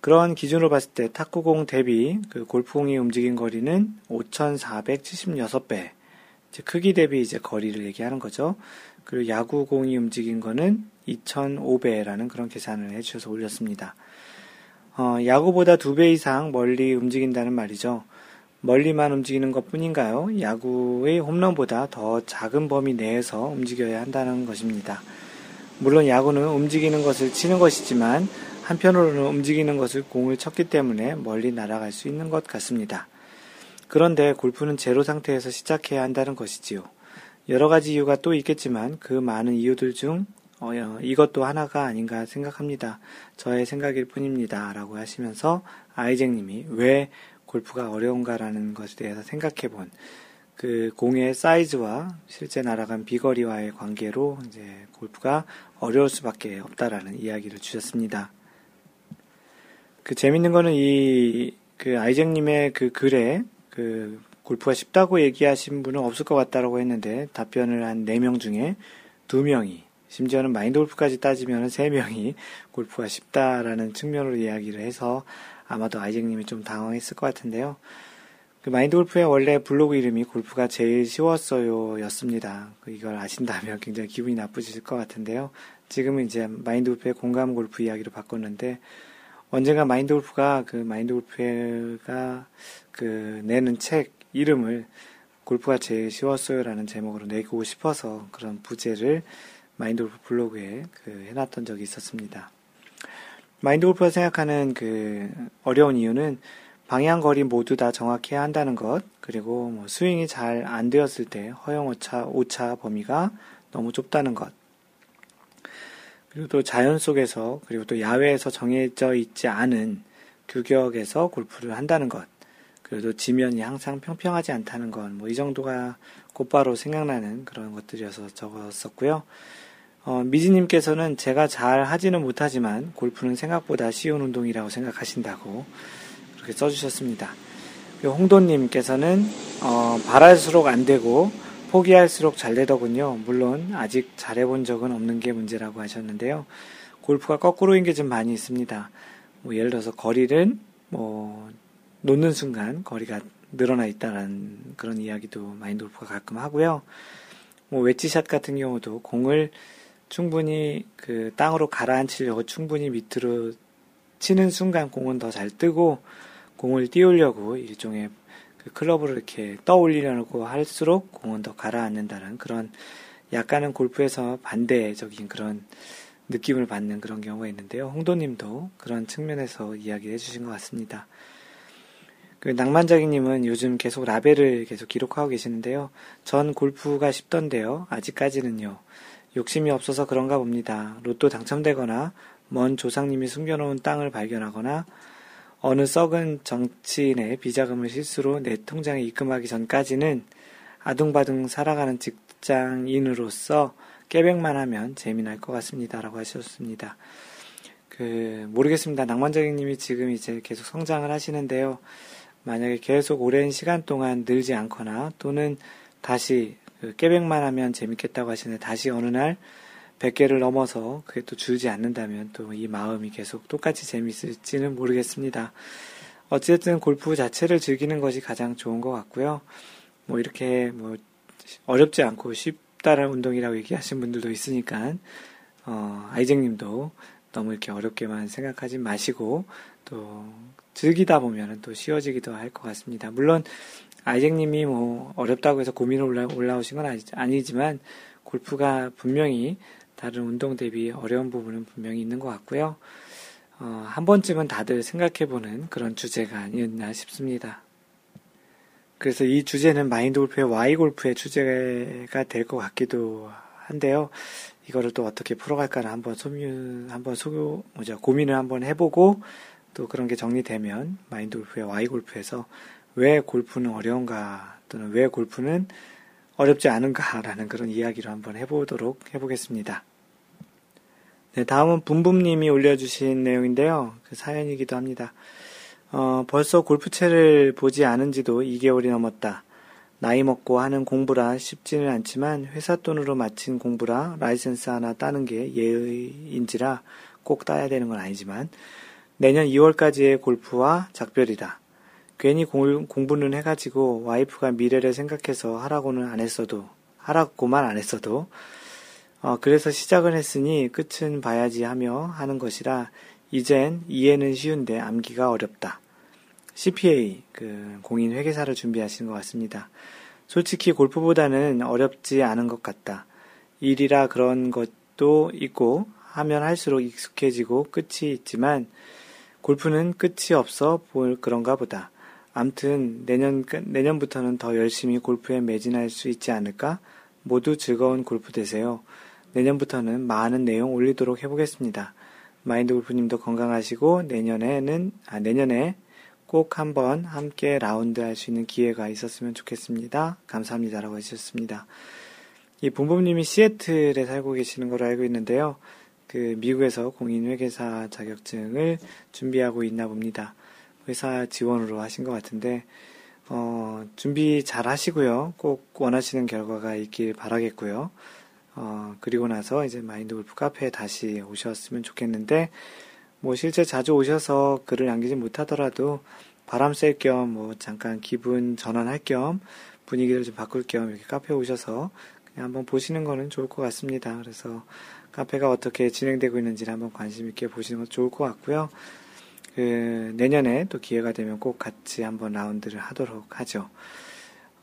그런 기준으로 봤을 때 탁구공 대비 그 골프공이 움직인 거리는 5,476배. 크기 대비 이제 거리를 얘기하는 거죠. 그리고 야구공이 움직인 거는 2,005배라는 그런 계산을 해주셔서 올렸습니다. 어, 야구보다 두배 이상 멀리 움직인다는 말이죠. 멀리만 움직이는 것 뿐인가요? 야구의 홈런보다 더 작은 범위 내에서 움직여야 한다는 것입니다. 물론 야구는 움직이는 것을 치는 것이지만 한편으로는 움직이는 것을 공을 쳤기 때문에 멀리 날아갈 수 있는 것 같습니다. 그런데 골프는 제로 상태에서 시작해야 한다는 것이지요. 여러 가지 이유가 또 있겠지만 그 많은 이유들 중 어, 이것도 하나가 아닌가 생각합니다. 저의 생각일 뿐입니다. 라고 하시면서 아이잭님이 왜 골프가 어려운가라는 것에 대해서 생각해 본 그 공의 사이즈와 실제 날아간 비거리와의 관계로 이제 골프가 어려울 수밖에 없다라는 이야기를 주셨습니다. 그 재밌는 거는 이 그 아이잭님의 그 글에 그 골프가 쉽다고 얘기하신 분은 없을 것 같다라고 했는데 답변을 한 4명 중에 2명이 심지어는 마인드 골프까지 따지면 3명이 골프가 쉽다라는 측면으로 이야기를 해서 아마도 아이잭님이 좀 당황했을 것 같은데요. 그 마인드 골프의 원래 블로그 이름이 골프가 제일 쉬웠어요 였습니다. 그 이걸 아신다면 굉장히 기분이 나쁘실 것 같은데요. 지금은 이제 마인드 골프의 공감 골프 이야기로 바꿨는데 언젠가 마인드 골프가 그 마인드 골프가 그 내는 책 이름을 골프가 제일 쉬웠어요라는 제목으로 내고 싶어서 그런 부제를 마인드 골프 블로그에 그 해놨던 적이 있었습니다. 마인드 골프가 생각하는 그 어려운 이유는 방향 거리 모두 다 정확해야 한다는 것, 그리고 뭐 스윙이 잘 안 되었을 때 허용 오차, 오차 범위가 너무 좁다는 것, 그리고 또 자연 속에서 그리고 또 야외에서 정해져 있지 않은 규격에서 골프를 한다는 것. 그래도 지면이 항상 평평하지 않다는 건 뭐 이 정도가 곧바로 생각나는 그런 것들이어서 적었었고요. 어, 미지님께서는 제가 잘 하지는 못하지만 골프는 생각보다 쉬운 운동이라고 생각하신다고 그렇게 써주셨습니다. 홍도님께서는 어, 바랄수록 안 되고 포기할수록 잘 되더군요. 물론 아직 잘해본 적은 없는 게 문제라고 하셨는데요. 골프가 거꾸로인 게 좀 많이 있습니다. 뭐 예를 들어서 거리를 뭐 놓는 순간 거리가 늘어나 있다는 그런 이야기도 마인드 골프가 가끔 하고요. 뭐 웨지샷 같은 경우도 공을 충분히 그 땅으로 가라앉히려고 충분히 밑으로 치는 순간 공은 더 잘 뜨고 공을 띄우려고 일종의 그 클럽을 이렇게 떠올리려고 할수록 공은 더 가라앉는다는 그런 약간은 골프에서 반대적인 그런 느낌을 받는 그런 경우가 있는데요. 홍도님도 그런 측면에서 이야기해 주신 것 같습니다. 그 낭만자기님은 요즘 계속 라벨을 계속 기록하고 계시는데요. 전 골프가 쉽던데요. 아직까지는요. 욕심이 없어서 그런가 봅니다. 로또 당첨되거나 먼 조상님이 숨겨놓은 땅을 발견하거나 어느 썩은 정치인의 비자금을 실수로 내 통장에 입금하기 전까지는 아둥바둥 살아가는 직장인으로서 깨백만 하면 재미날 것 같습니다. 라고 하셨습니다. 그, 모르겠습니다. 낭만적인 님이 지금 이제 계속 성장을 하시는데요. 만약에 계속 오랜 시간 동안 늘지 않거나 또는 다시 그 깨백만 하면 재밌겠다고 하시는데 다시 어느 날 100개를 넘어서 그게 또 줄지 않는다면 또 이 마음이 계속 똑같이 재밌을지는 모르겠습니다. 어쨌든 골프 자체를 즐기는 것이 가장 좋은 것 같고요. 뭐 이렇게 뭐 어렵지 않고 쉽다는 운동이라고 얘기하신 분들도 있으니까 어, 아이쟁님도 너무 이렇게 어렵게만 생각하지 마시고 또 즐기다 보면 또 쉬워지기도 할 것 같습니다. 물론 아이쟁님이 뭐 어렵다고 해서 고민을 올라, 올라오신 건 아니, 지만 골프가 분명히 다른 운동 대비 어려운 부분은 분명히 있는 것 같고요. 어, 한 번쯤은 다들 생각해보는 그런 주제가 아니었나 싶습니다. 그래서 이 주제는 마인드 골프의 Y 골프의 주제가 될 것 같기도 한데요. 이거를 또 어떻게 풀어갈까는 한번 소유, 한번 소, 뭐죠, 고민을 한번 해보고 또 그런 게 정리되면 마인드 골프의 Y 골프에서 왜 골프는 어려운가 또는 왜 골프는 어렵지 않은가라는 그런 이야기를 한번 해보도록 해보겠습니다. 네, 다음은 붐붐님이 올려주신 내용인데요. 그 사연이기도 합니다. 어, 벌써 골프채를 보지 않은 지도 2개월이 넘었다. 나이 먹고 하는 공부라 쉽지는 않지만 회사 돈으로 마친 공부라 라이센스 하나 따는 게 예의인지라 꼭 따야 되는 건 아니지만 내년 2월까지의 골프와 작별이다. 괜히 공, 공부는 해가지고 와이프가 미래를 생각해서 하라고는 안 했어도 하라고만 안 했어도 어, 그래서 시작을 했으니 끝은 봐야지 하며 하는 것이라 이젠 이해는 쉬운데 암기가 어렵다. CPA, 그 공인 회계사를 준비하시는 것 같습니다. 솔직히 골프보다는 어렵지 않은 것 같다. 일이라 그런 것도 있고 하면 할수록 익숙해지고 끝이 있지만 골프는 끝이 없어 볼 그런가 보다. 암튼 내년 내년부터는 더 열심히 골프에 매진할 수 있지 않을까? 모두 즐거운 골프 되세요. 내년부터는 많은 내용 올리도록 해보겠습니다. 마인드 골프님도 건강하시고 내년에는 아 내년에 꼭 한번 함께 라운드 할 수 있는 기회가 있었으면 좋겠습니다. 감사합니다라고 하셨습니다. 이 본부님이 시애틀에 살고 계시는 걸로 알고 있는데요. 그 미국에서 공인회계사 자격증을 준비하고 있나 봅니다. 회사 지원으로 하신 것 같은데 어, 준비 잘 하시고요. 꼭 원하시는 결과가 있길 바라겠고요. 어, 그리고 나서 이제 마인드 골프 카페에 다시 오셨으면 좋겠는데, 뭐 실제 자주 오셔서 글을 남기지 못하더라도 바람 쐴 겸, 뭐 잠깐 기분 전환할 겸, 분위기를 좀 바꿀 겸 이렇게 카페에 오셔서 그냥 한번 보시는 거는 좋을 것 같습니다. 그래서 카페가 어떻게 진행되고 있는지를 한번 관심 있게 보시는 것도 좋을 것 같고요. 그 내년에 또 기회가 되면 꼭 같이 한번 라운드를 하도록 하죠.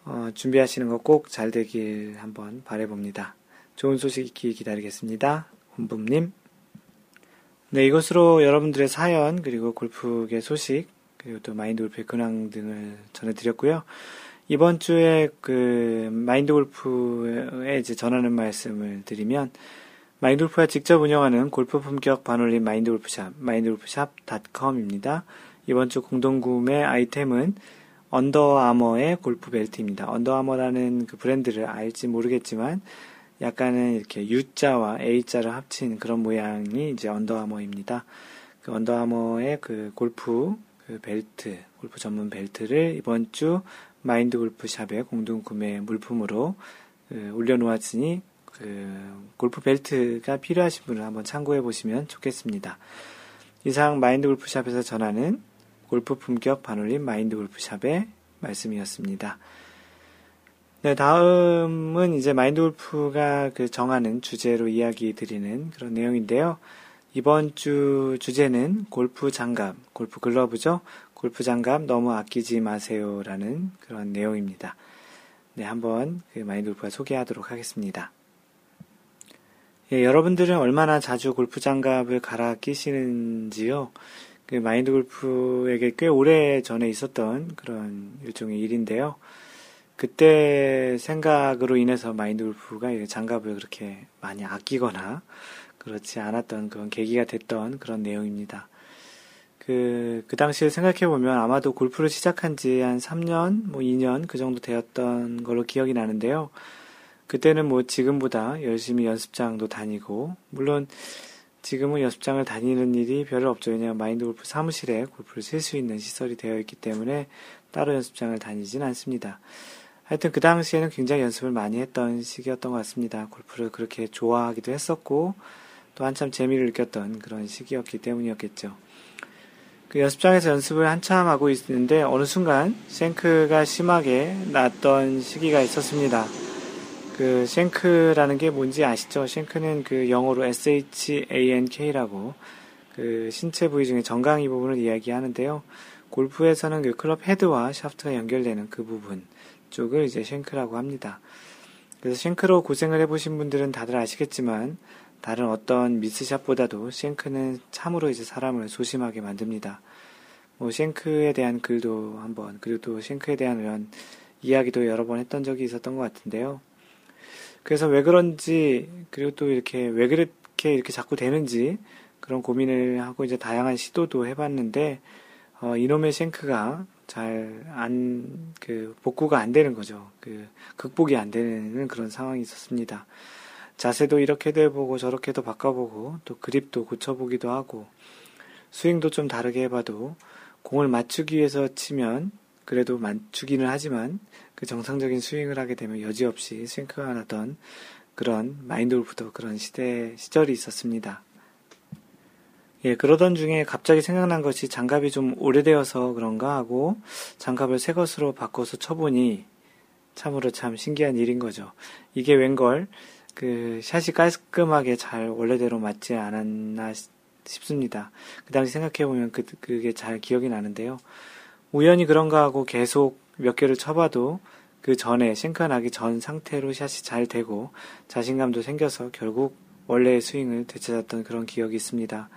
어, 준비하시는 거 꼭 잘 되길 한번 바래봅니다. 좋은 소식 있기 기다리겠습니다. 혼붐님. 네, 이것으로 여러분들의 사연, 그리고 골프계 소식, 그리고 또 마인드 골프의 근황 등을 전해드렸고요. 이번 주에 그 마인드 골프에 이제 전하는 말씀을 드리면, 마인드 골프가 직접 운영하는 골프 품격 반올림 마인드 골프샵, 마인드 골프샵.com입니다. 이번 주 공동 구매 아이템은 언더아머의 골프 벨트입니다. 언더아머라는 그 브랜드를 알지 모르겠지만, 약간은 이렇게 U자와 A자를 합친 그런 모양이 이제 언더아머입니다. 그 언더아머의 그 골프 그 벨트, 골프 전문 벨트를 이번 주 마인드 골프샵의 공동 구매 물품으로 그 올려놓았으니 그 골프 벨트가 필요하신 분은 한번 참고해 보시면 좋겠습니다. 이상 마인드 골프샵에서 전하는 골프 품격 반올림 마인드 골프샵의 말씀이었습니다. 네, 다음은 이제 마인드 골프가 그 정하는 주제로 이야기 드리는 그런 내용인데요. 이번 주 주제는 골프 장갑, 골프 글러브죠. 골프 장갑 너무 아끼지 마세요라는 그런 내용입니다. 네, 한번 그 마인드 골프가 소개하도록 하겠습니다. 예, 여러분들은 얼마나 자주 골프 장갑을 갈아 끼시는지요? 그 마인드 골프에게 꽤 오래 전에 있었던 그런 일종의 일인데요. 그때 생각으로 인해서 마인드 골프가 장갑을 그렇게 많이 아끼거나 그렇지 않았던 그런 계기가 됐던 그런 내용입니다. 그, 그 당시에 생각해보면 아마도 골프를 시작한 지 한 3년, 뭐 2년 그 정도 되었던 걸로 기억이 나는데요. 그때는 뭐 지금보다 열심히 연습장도 다니고, 물론 지금은 연습장을 다니는 일이 별로 없죠. 왜냐하면 마인드 골프 사무실에 골프를 칠 수 있는 시설이 되어 있기 때문에 따로 연습장을 다니진 않습니다. 하여튼 그 당시에는 굉장히 연습을 많이 했던 시기였던 것 같습니다. 골프를 그렇게 좋아하기도 했었고, 또 한참 재미를 느꼈던 그런 시기였기 때문이었겠죠. 그 연습장에서 연습을 한참 하고 있는데 어느 순간 쉔크가 심하게 났던 시기가 있었습니다. 그 쉔크라는 게 뭔지 아시죠? 쉔크는 그 영어로 SHANK라고 그 신체 부위 중에 정강이 부분을 이야기하는데요. 골프에서는 그 클럽 헤드와 샤프트가 연결되는 그 부분 쪽을 이제 쉔크라고 합니다. 그래서 shank로 고생을 해보신 분들은 다들 아시겠지만 다른 어떤 미스샷보다도 shank는 참으로 이제 사람을 소심하게 만듭니다. 뭐 shank에 대한 글도 한번 그리고 또 쉔크에 대한 이런 이야기도 여러 번 했던 적이 있었던 것 같은데요. 그래서 왜 그런지 그리고 또 이렇게 왜 그렇게 이렇게 자꾸 되는지 그런 고민을 하고 이제 다양한 시도도 해봤는데 어, 이놈의 shank가 잘 안 그 복구가 안 되는 거죠. 그 극복이 안 되는 그런 상황이 있었습니다. 자세도 이렇게도 해보고 저렇게도 바꿔보고 또 그립도 고쳐보기도 하고 스윙도 좀 다르게 해봐도 공을 맞추기 위해서 치면 그래도 맞추기는 하지만 그 정상적인 스윙을 하게 되면 여지없이 스윙크가 나던 그런 마인드 골프도 그런 시대 시절이 있었습니다. 예, 그러던 중에 갑자기 생각난 것이 장갑이 좀 오래되어서 그런가 하고 장갑을 새 것으로 바꿔서 쳐보니 참으로 참 신기한 일인 거죠. 이게 웬걸 그 샷이 깔끔하게 잘 원래대로 맞지 않았나 싶습니다. 그 당시 생각해보면 그, 그게 잘 기억이 나는데요. 우연히 그런가 하고 계속 몇 개를 쳐봐도 그 전에 싱크가 나기 전 상태로 샷이 잘 되고 자신감도 생겨서 결국 원래의 스윙을 되찾았던 그런 기억이 있습니다.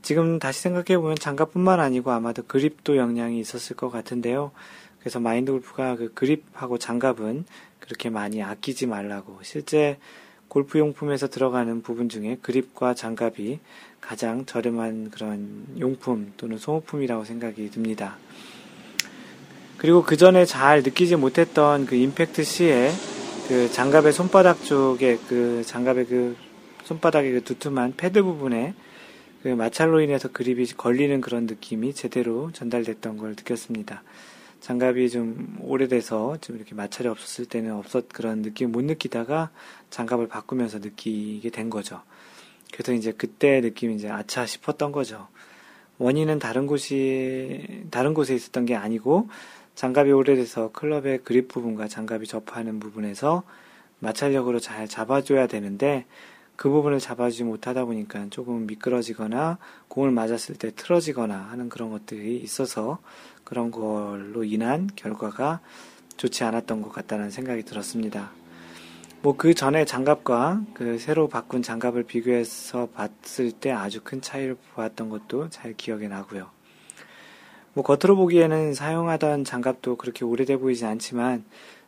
지금 다시 생각해보면 장갑뿐만 아니고 아마도 그립도 영향이 있었을 것 같은데요. 그래서 마인드 골프가 그 그립하고 장갑은 그렇게 많이 아끼지 말라고. 실제 골프 용품에서 들어가는 부분 중에 그립과 장갑이 가장 저렴한 그런 용품 또는 소모품이라고 생각이 듭니다. 그리고 그 전에 잘 느끼지 못했던 그 임팩트 시에 그 장갑의 손바닥 쪽에 그 장갑의 그 손바닥의 그 두툼한 패드 부분에 그 마찰로 인해서 그립이 걸리는 그런 느낌이 제대로 전달됐던 걸 느꼈습니다. 장갑이 좀 오래돼서 좀 이렇게 마찰이 없었을 때는 없었 그런 느낌 못 느끼다가 장갑을 바꾸면서 느끼게 된 거죠. 그래서 이제 그때 느낌이 이제 아차 싶었던 거죠. 원인은 다른 곳이 다른 곳에 있었던 게 아니고 장갑이 오래돼서 클럽의 그립 부분과 장갑이 접하는 부분에서 마찰력으로 잘 잡아줘야 되는데 그 부분을 잡아주지 못하다 보니까 조금 미끄러지거나 공을 맞았을 때 틀어지거나 하는 그런 것들이 있어서 그런 걸로 인한 결과가 좋지 않았던 것 같다는 생각이 들었습니다. 뭐 그 전에 장갑과 그 새로 바꾼 장갑을 비교해서 봤을 때 아주 큰 차이를 보았던 것도 잘 기억에 나고요. 뭐 겉으로 보기에는 사용하던 장갑도 그렇게 오래돼 보이지 않지만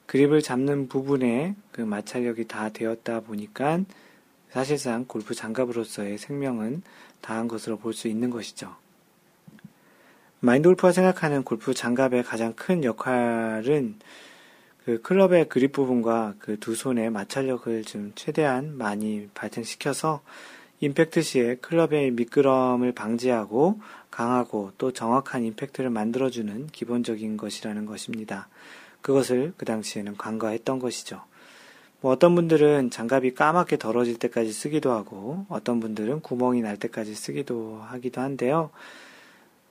그립을 잡는 부분에 그 마찰력이 다 되었다 보니까 사실상 골프 장갑으로서의 생명은 다한 것으로 볼 수 있는 것이죠. 마인드 골프가 생각하는 골프 장갑의 가장 큰 역할은 그 클럽의 그립 부분과 그 두 손의 마찰력을 좀 최대한 많이 발생시켜서 임팩트 시에 클럽의 미끄럼을 방지하고 강하고 또 정확한 임팩트를 만들어주는 기본적인 것이라는 것입니다. 그것을 그 당시에는 간과했던 것이죠. 뭐 어떤 분들은 장갑이 까맣게 더러질 때까지 쓰기도 하고 어떤 분들은 구멍이 날 때까지 쓰기도 하기도 한데요.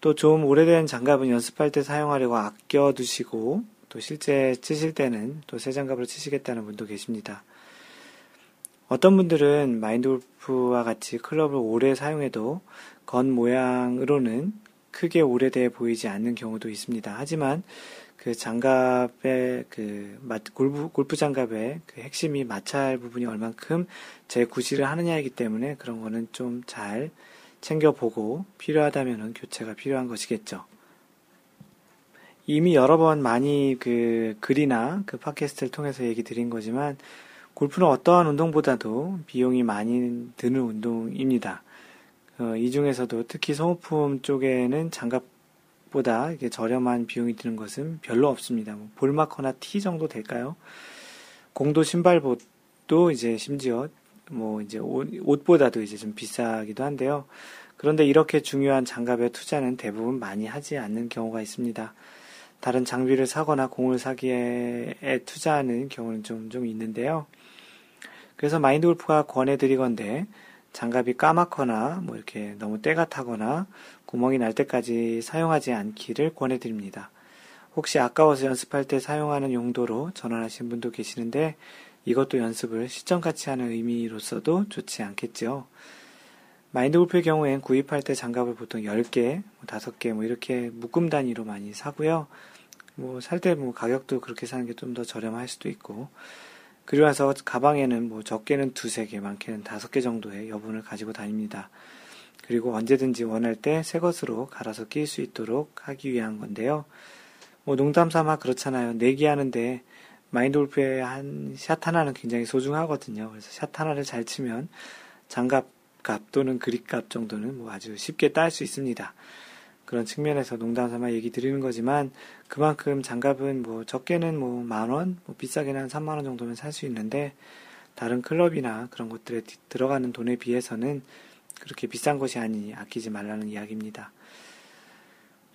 또 좀 오래된 장갑은 연습할 때 사용하려고 아껴 두시고 또 실제 치실 때는 또 새 장갑으로 치시겠다는 분도 계십니다. 어떤 분들은 마인드 골프와 같이 클럽을 오래 사용해도 건 모양으로는 크게 오래돼 보이지 않는 경우도 있습니다. 하지만 그 장갑의 그 골프, 골프 장갑의 그 핵심이 마찰 부분이 얼만큼 재구실을 하느냐이기 때문에 그런 거는 좀 잘 챙겨보고 필요하다면 교체가 필요한 것이겠죠. 이미 여러 번 많이 그 글이나 그 팟캐스트를 통해서 얘기 드린 거지만 골프는 어떠한 운동보다도 비용이 많이 드는 운동입니다. 어, 이 중에서도 특히 소모품 쪽에는 장갑보다 저렴한 비용이 드는 것은 별로 없습니다. 뭐 볼마커나 티 정도 될까요? 공도 신발보도 이제 심지어 뭐 이제 옷, 보다도 이제 좀 비싸기도 한데요. 그런데 이렇게 중요한 장갑의 투자는 대부분 많이 하지 않는 경우가 있습니다. 다른 장비를 사거나 공을 사기에 투자하는 경우는 좀, 좀 있는데요. 그래서 마인드 골프가 권해드리건데, 장갑이 까맣거나 뭐 이렇게 너무 때가 타거나 구멍이 날 때까지 사용하지 않기를 권해드립니다. 혹시 아까워서 연습할 때 사용하는 용도로 전환하신 분도 계시는데 이것도 연습을 시점같이 하는 의미로서도 좋지 않겠죠. 마인드 골프의 경우엔 구입할 때 장갑을 보통 10개, 5개 뭐, 뭐 이렇게 묶음 단위로 많이 사고요. 뭐 살 때 뭐 가격도 그렇게 사는 게 좀 더 저렴할 수도 있고 그리고 나서 가방에는 뭐 적게는 두세 개, 많게는 다섯 개 정도의 여분을 가지고 다닙니다. 그리고 언제든지 원할 때 새 것으로 갈아서 낄수 있도록 하기 위한 건데요. 뭐 농담 삼아 그렇잖아요. 내기 하는데 마인드 골프의 한 샷 하나는 굉장히 소중하거든요. 그래서 샷 하나를 잘 치면 장갑 값 또는 그립 값 정도는 뭐 아주 쉽게 딸 수 있습니다. 그런 측면에서 농담 삼아 얘기 드리는 거지만 그만큼 장갑은 뭐 적게는 뭐 만 원, 뭐 비싸게는 한 3만 원 정도면 살 수 있는데 다른 클럽이나 그런 곳들에 들어가는 돈에 비해서는 그렇게 비싼 것이 아니니 아끼지 말라는 이야기입니다.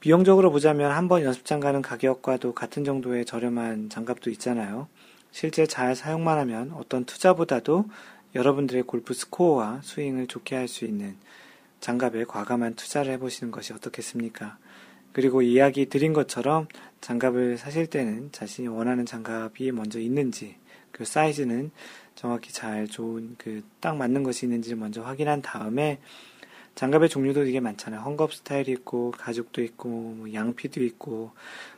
비용적으로 보자면 한 번 연습장 가는 가격과도 같은 정도의 저렴한 장갑도 있잖아요. 실제 잘 사용만 하면 어떤 투자보다도 여러분들의 골프 스코어와 스윙을 좋게 할 수 있는 장갑에 과감한 투자를 해보시는 것이 어떻겠습니까? 그리고 이야기 드린 것처럼 장갑을 사실 때는 자신이 원하는 장갑이 먼저 있는지, 그 사이즈는 정확히 잘 좋은 그 딱 맞는 것이 있는지 먼저 확인한 다음에 장갑의 종류도 되게 많잖아요. 헝겊 스타일이 있고, 가죽도 있고, 뭐 양피도 있고,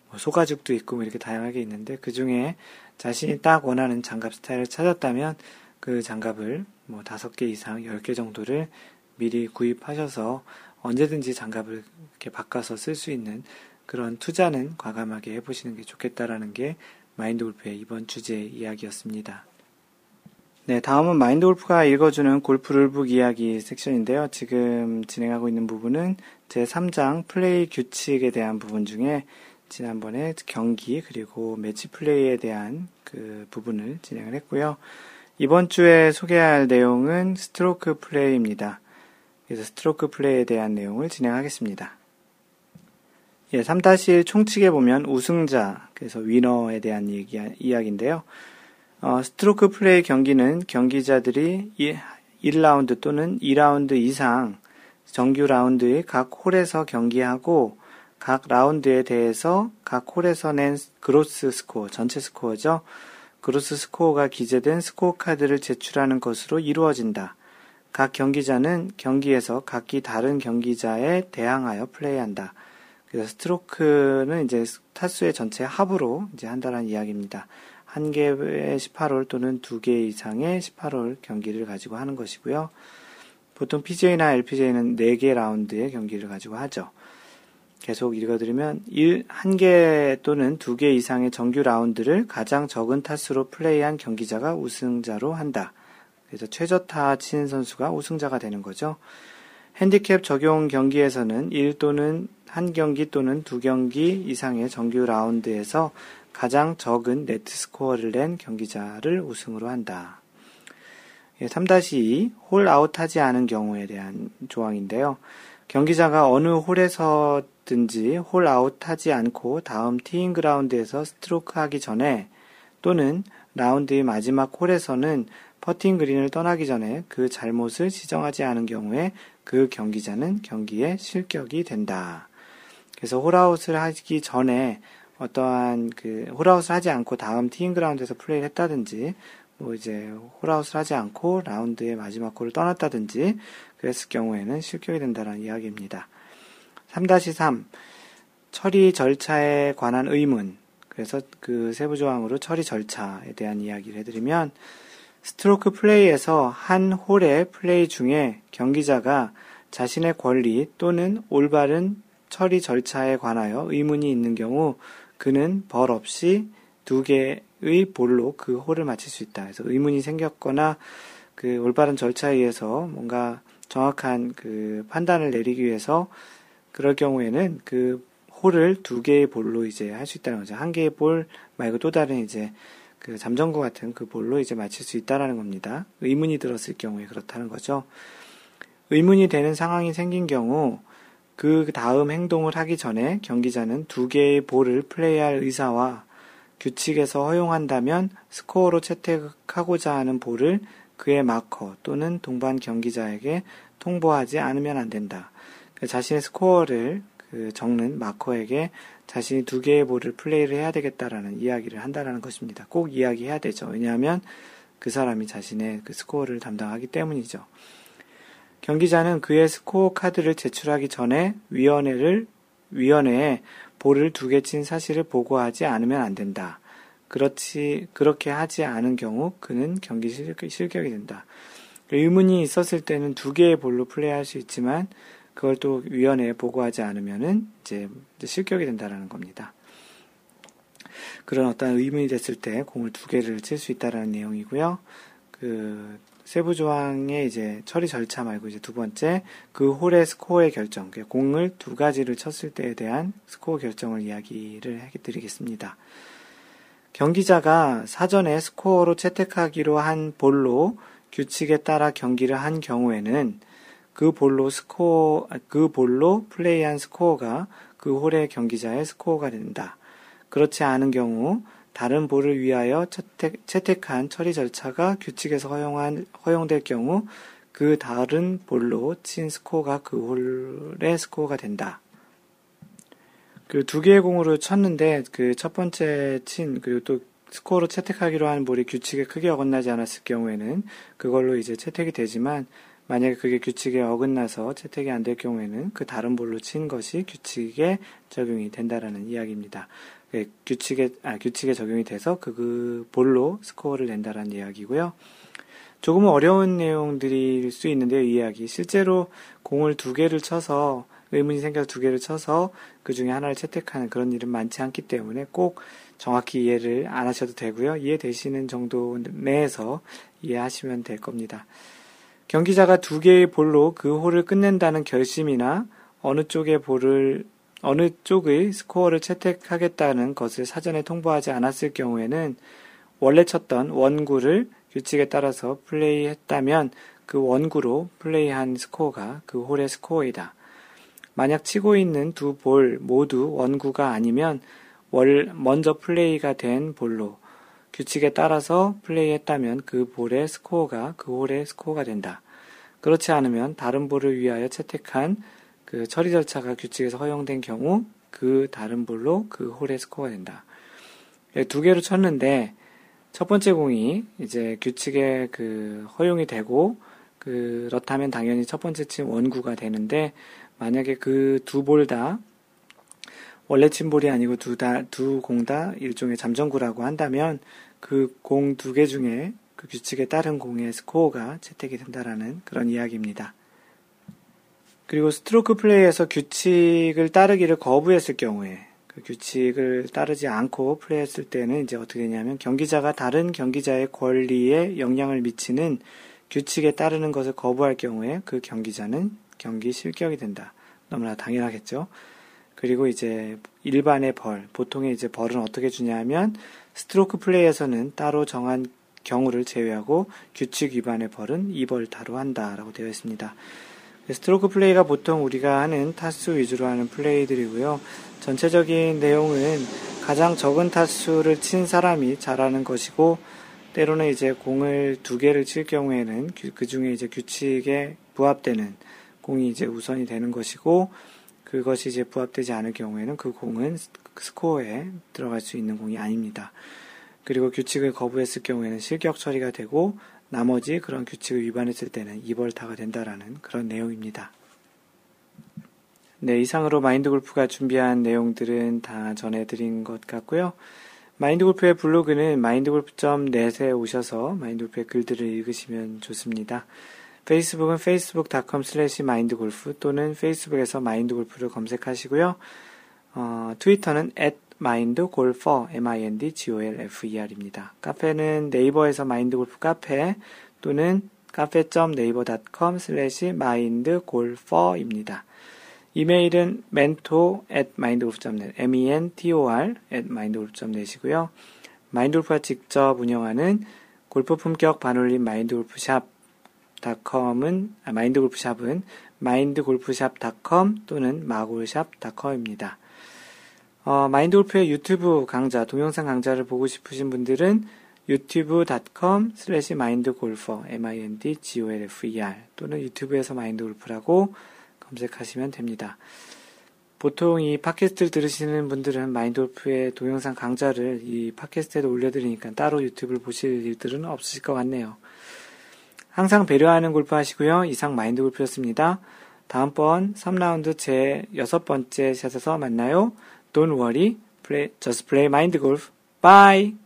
뭐 소가죽도 있고, 뭐 이렇게 다양하게 있는데 그 중에 자신이 딱 원하는 장갑 스타일을 찾았다면 그 장갑을 뭐 다섯 개 이상, 열 개 정도를 미리 구입하셔서 언제든지 장갑을 이렇게 바꿔서 쓸 수 있는 그런 투자는 과감하게 해보시는 게 좋겠다라는 게 마인드 골프의 이번 주제 이야기였습니다. 네, 다음은 마인드 골프가 읽어주는 골프 룰북 이야기 섹션인데요. 지금 진행하고 있는 부분은 제 3장 플레이 규칙에 대한 부분 중에 지난번에 경기 그리고 매치 플레이에 대한 그 부분을 진행을 했고요. 이번 주에 소개할 내용은 스트로크 플레이입니다. 그래서 스트로크 플레이에 대한 내용을 진행하겠습니다. 예, 3-1 총칙에 보면 우승자, 그래서 위너에 대한 얘기, 이야기인데요. 어, 스트로크 플레이 경기는 경기자들이 1라운드 또는 2라운드 이상 정규 라운드의 각 홀에서 경기하고 각 라운드에 대해서 각 홀에서 낸 gross score, 전체 스코어죠. gross score가 기재된 스코어 카드를 제출하는 것으로 이루어진다. 각 경기자는 경기에서 각기 다른 경기자에 대항하여 플레이한다. 그래서 스트로크는 이제 타수의 전체 합으로 이제 한다는 이야기입니다. 한 개의 18홀 또는 두 개 이상의 18홀 경기를 가지고 하는 것이고요. 보통 PGA나 LPGA는 4개 라운드의 경기를 가지고 하죠. 계속 읽어드리면 1, 1개 또는 2개 이상의 정규 라운드를 가장 적은 타수로 플레이한 경기자가 우승자로 한다. 그래서 최저타 치는 선수가 우승자가 되는 거죠. 핸디캡 적용 경기에서는 1 또는 한 경기 또는 두 경기 이상의 정규 라운드에서 가장 적은 net score를 낸 경기자를 우승으로 한다. 3-2 홀 아웃 하지 않은 경우에 대한 조항인데요. 경기자가 어느 홀에서든지 홀 아웃 하지 않고 다음 티잉 그라운드에서 스트로크 하기 전에 또는 라운드의 마지막 홀에서는 퍼팅 그린을 떠나기 전에 그 잘못을 시정하지 않은 경우에 그 경기자는 경기에 실격이 된다. 그래서 홀아웃을 하기 전에 어떠한 그 홀아웃을 하지 않고 다음 티잉 그라운드에서 플레이를 했다든지 뭐 이제 홀아웃을 하지 않고 라운드의 마지막 홀을 떠났다든지 그랬을 경우에는 실격이 된다는 이야기입니다. 3-3 처리 절차에 관한 의문 그래서 그 세부 조항으로 처리 절차에 대한 이야기를 해드리면 스트로크 플레이에서 한 홀의 플레이 중에 경기자가 자신의 권리 또는 올바른 처리 절차에 관하여 의문이 있는 경우 그는 벌 없이 두 개의 볼로 그 홀을 마칠 수 있다. 그래서 의문이 생겼거나 그 올바른 절차에 의해서 뭔가 정확한 그 판단을 내리기 위해서 그럴 경우에는 그 홀을 두 개의 볼로 이제 할 수 있다는 거죠. 한 개의 볼 말고 또 다른 이제 그 잠정구 같은 그 볼로 이제 맞힐 수 있다라는 겁니다. 의문이 들었을 경우에 그렇다는 거죠. 의문이 되는 상황이 생긴 경우 그 다음 행동을 하기 전에 경기자는 두 개의 볼을 플레이할 의사와 규칙에서 허용한다면 스코어로 채택하고자 하는 볼을 그의 마커 또는 동반 경기자에게 통보하지 않으면 안 된다. 그 자신의 스코어를 그 적는 마커에게 자신이 두 개의 볼을 플레이를 해야 되겠다라는 이야기를 한다라는 것입니다. 꼭 이야기해야 되죠. 왜냐하면 그 사람이 자신의 그 스코어를 담당하기 때문이죠. 경기자는 그의 스코어 카드를 제출하기 전에 위원회를 위원회에 볼을 두 개 친 사실을 보고하지 않으면 안 된다. 그렇지 그렇게 하지 않은 경우 그는 경기 실격이 된다. 의문이 있었을 때는 두 개의 볼로 플레이할 수 있지만 그걸 또 위원회에 보고하지 않으면은 이제 실격이 된다라는 겁니다. 그런 어떤 의문이 됐을 때 공을 두 개를 칠 수 있다라는 내용이고요. 그 세부 조항의 이제 처리 절차 말고 이제 두 번째 그 홀의 스코어의 결정, 공을 두 가지를 쳤을 때에 대한 스코어 결정을 이야기를 해드리겠습니다. 경기자가 사전에 스코어로 채택하기로 한 볼로 규칙에 따라 경기를 한 경우에는 그 볼로 스코어, 그 볼로 플레이한 스코어가 그 홀의 경기자의 스코어가 된다. 그렇지 않은 경우 다른 볼을 위하여 채택, 채택 한 처리 절차가 규칙에서 허용한, 허용될 경우 그 다른 볼로 친 스코어가 그 홀의 스코어가 된다. 그 두 개의 공으로 쳤는데 그 첫 번째 친 그리고 또 스코어로 채택하기로 한 볼이 규칙에 크게 어긋나지 않았을 경우에는 그걸로 이제 채택이 되지만 만약에 그게 규칙에 어긋나서 채택이 안 될 경우에는 그 다른 볼로 친 것이 규칙에 적용이 된다라는 이야기입니다. 네, 규칙에 아, 규칙에 적용이 돼서 그, 그 볼로 스코어를 낸다라는 이야기고요. 조금은 어려운 내용들일 수 있는데요, 이 이야기. 실제로 공을 두 개를 쳐서 의문이 생겨서 두 개를 쳐서 그 중에 하나를 채택하는 그런 일은 많지 않기 때문에 꼭 정확히 이해를 안 하셔도 되고요. 이해되시는 정도 내에서 이해하시면 될 겁니다. 경기자가 두 개의 볼로 그 홀을 끝낸다는 결심이나 어느 쪽의 볼을 어느 쪽의 스코어를 채택하겠다는 것을 사전에 통보하지 않았을 경우에는 원래 쳤던 원구를 규칙에 따라서 플레이했다면 그 원구로 플레이한 스코어가 그 홀의 스코어이다. 만약 치고 있는 두 볼 모두 원구가 아니면 월, 먼저 플레이가 된 볼로 규칙에 따라서 플레이했다면 그 볼의 스코어가 그 홀의 스코어가 된다. 그렇지 않으면 다른 볼을 위하여 채택한 그 처리 절차가 규칙에서 허용된 경우 그 다른 볼로 그 홀의 스코어가 된다. 예, 두 개로 쳤는데 첫 번째 공이 이제 규칙에 그 허용이 되고 그렇다면 당연히 첫 번째 친 원구가 되는데 만약에 그 두 볼 다 원래 친 볼이 아니고 두 다 두 공 다 일종의 잠정구라고 한다면 그 공 두 개 중에 그 규칙에 따른 공의 스코어가 채택이 된다라는 그런 이야기입니다. 그리고 스트로크 플레이에서 규칙을 따르기를 거부했을 경우에 그 규칙을 따르지 않고 플레이했을 때는 이제 어떻게 되냐면 경기자가 다른 경기자의 권리에 영향을 미치는 규칙에 따르는 것을 거부할 경우에 그 경기자는 경기 실격이 된다. 너무나 당연하겠죠. 그리고 이제 일반의 벌, 보통의 이제 벌은 어떻게 주냐면 스트로크 플레이에서는 따로 정한 경우를 제외하고 규칙 위반의 벌은 2벌타로 한다라고 되어 있습니다. 스트로크 플레이가 보통 우리가 하는 타수 위주로 하는 플레이들이고요. 전체적인 내용은 가장 적은 타수를 친 사람이 잘하는 것이고 때로는 이제 공을 두 개를 칠 경우에는 그 중에 이제 규칙에 부합되는 공이 이제 우선이 되는 것이고 그것이 이제 부합되지 않을 경우에는 그 공은 스코어에 들어갈 수 있는 공이 아닙니다. 그리고 규칙을 거부했을 경우에는 실격 처리가 되고 나머지 그런 규칙을 위반했을 때는 이벌타가 된다라는 그런 내용입니다. 네, 이상으로 마인드 골프가 준비한 내용들은 다 전해드린 것 같고요. 마인드 골프의 블로그는 마인드골프.net에 오셔서 마인드 골프의 글들을 읽으시면 좋습니다. 페이스북은 facebook.com slash mindgolf 또는 페이스북에서 마인드골프를 검색하시고요. 어, 트위터는 at mindgolfer, m-i-n-d-g-o-l-f-e-r입니다. 카페는 네이버에서 마인드골프 카페 또는 카페.naver.com slash mindgolfer입니다. 이메일은 mentor at mindgolf.net, m-e-n-t-o-r at mindgolf.net이고요. 마인드골프가 직접 운영하는 골프 품격 반올림 마인드골프샵 마인드골프샵은 아, 마인드골프샵은 마인드골프샵.com 또는 마골샵.com입니다. 어, 마인드골프의 유튜브 강좌, 동영상 강좌를 보고 싶으신 분들은 유튜브.com 슬래시 마인드골퍼 m-i-n-d-g-o-l-f-e-r 또는 유튜브에서 마인드골프라고 검색하시면 됩니다. 보통 이 팟캐스트를 들으시는 분들은 마인드골프의 동영상 강좌를 이 팟캐스트에도 올려드리니까 따로 유튜브를 보실 일들은 없으실 것 같네요. 항상 배려하는 골프 하시고요. 이상 마인드 골프였습니다. 다음번 3라운드 제 여섯 번째 샷에서 만나요. Don't worry, play, just play mind golf. Bye!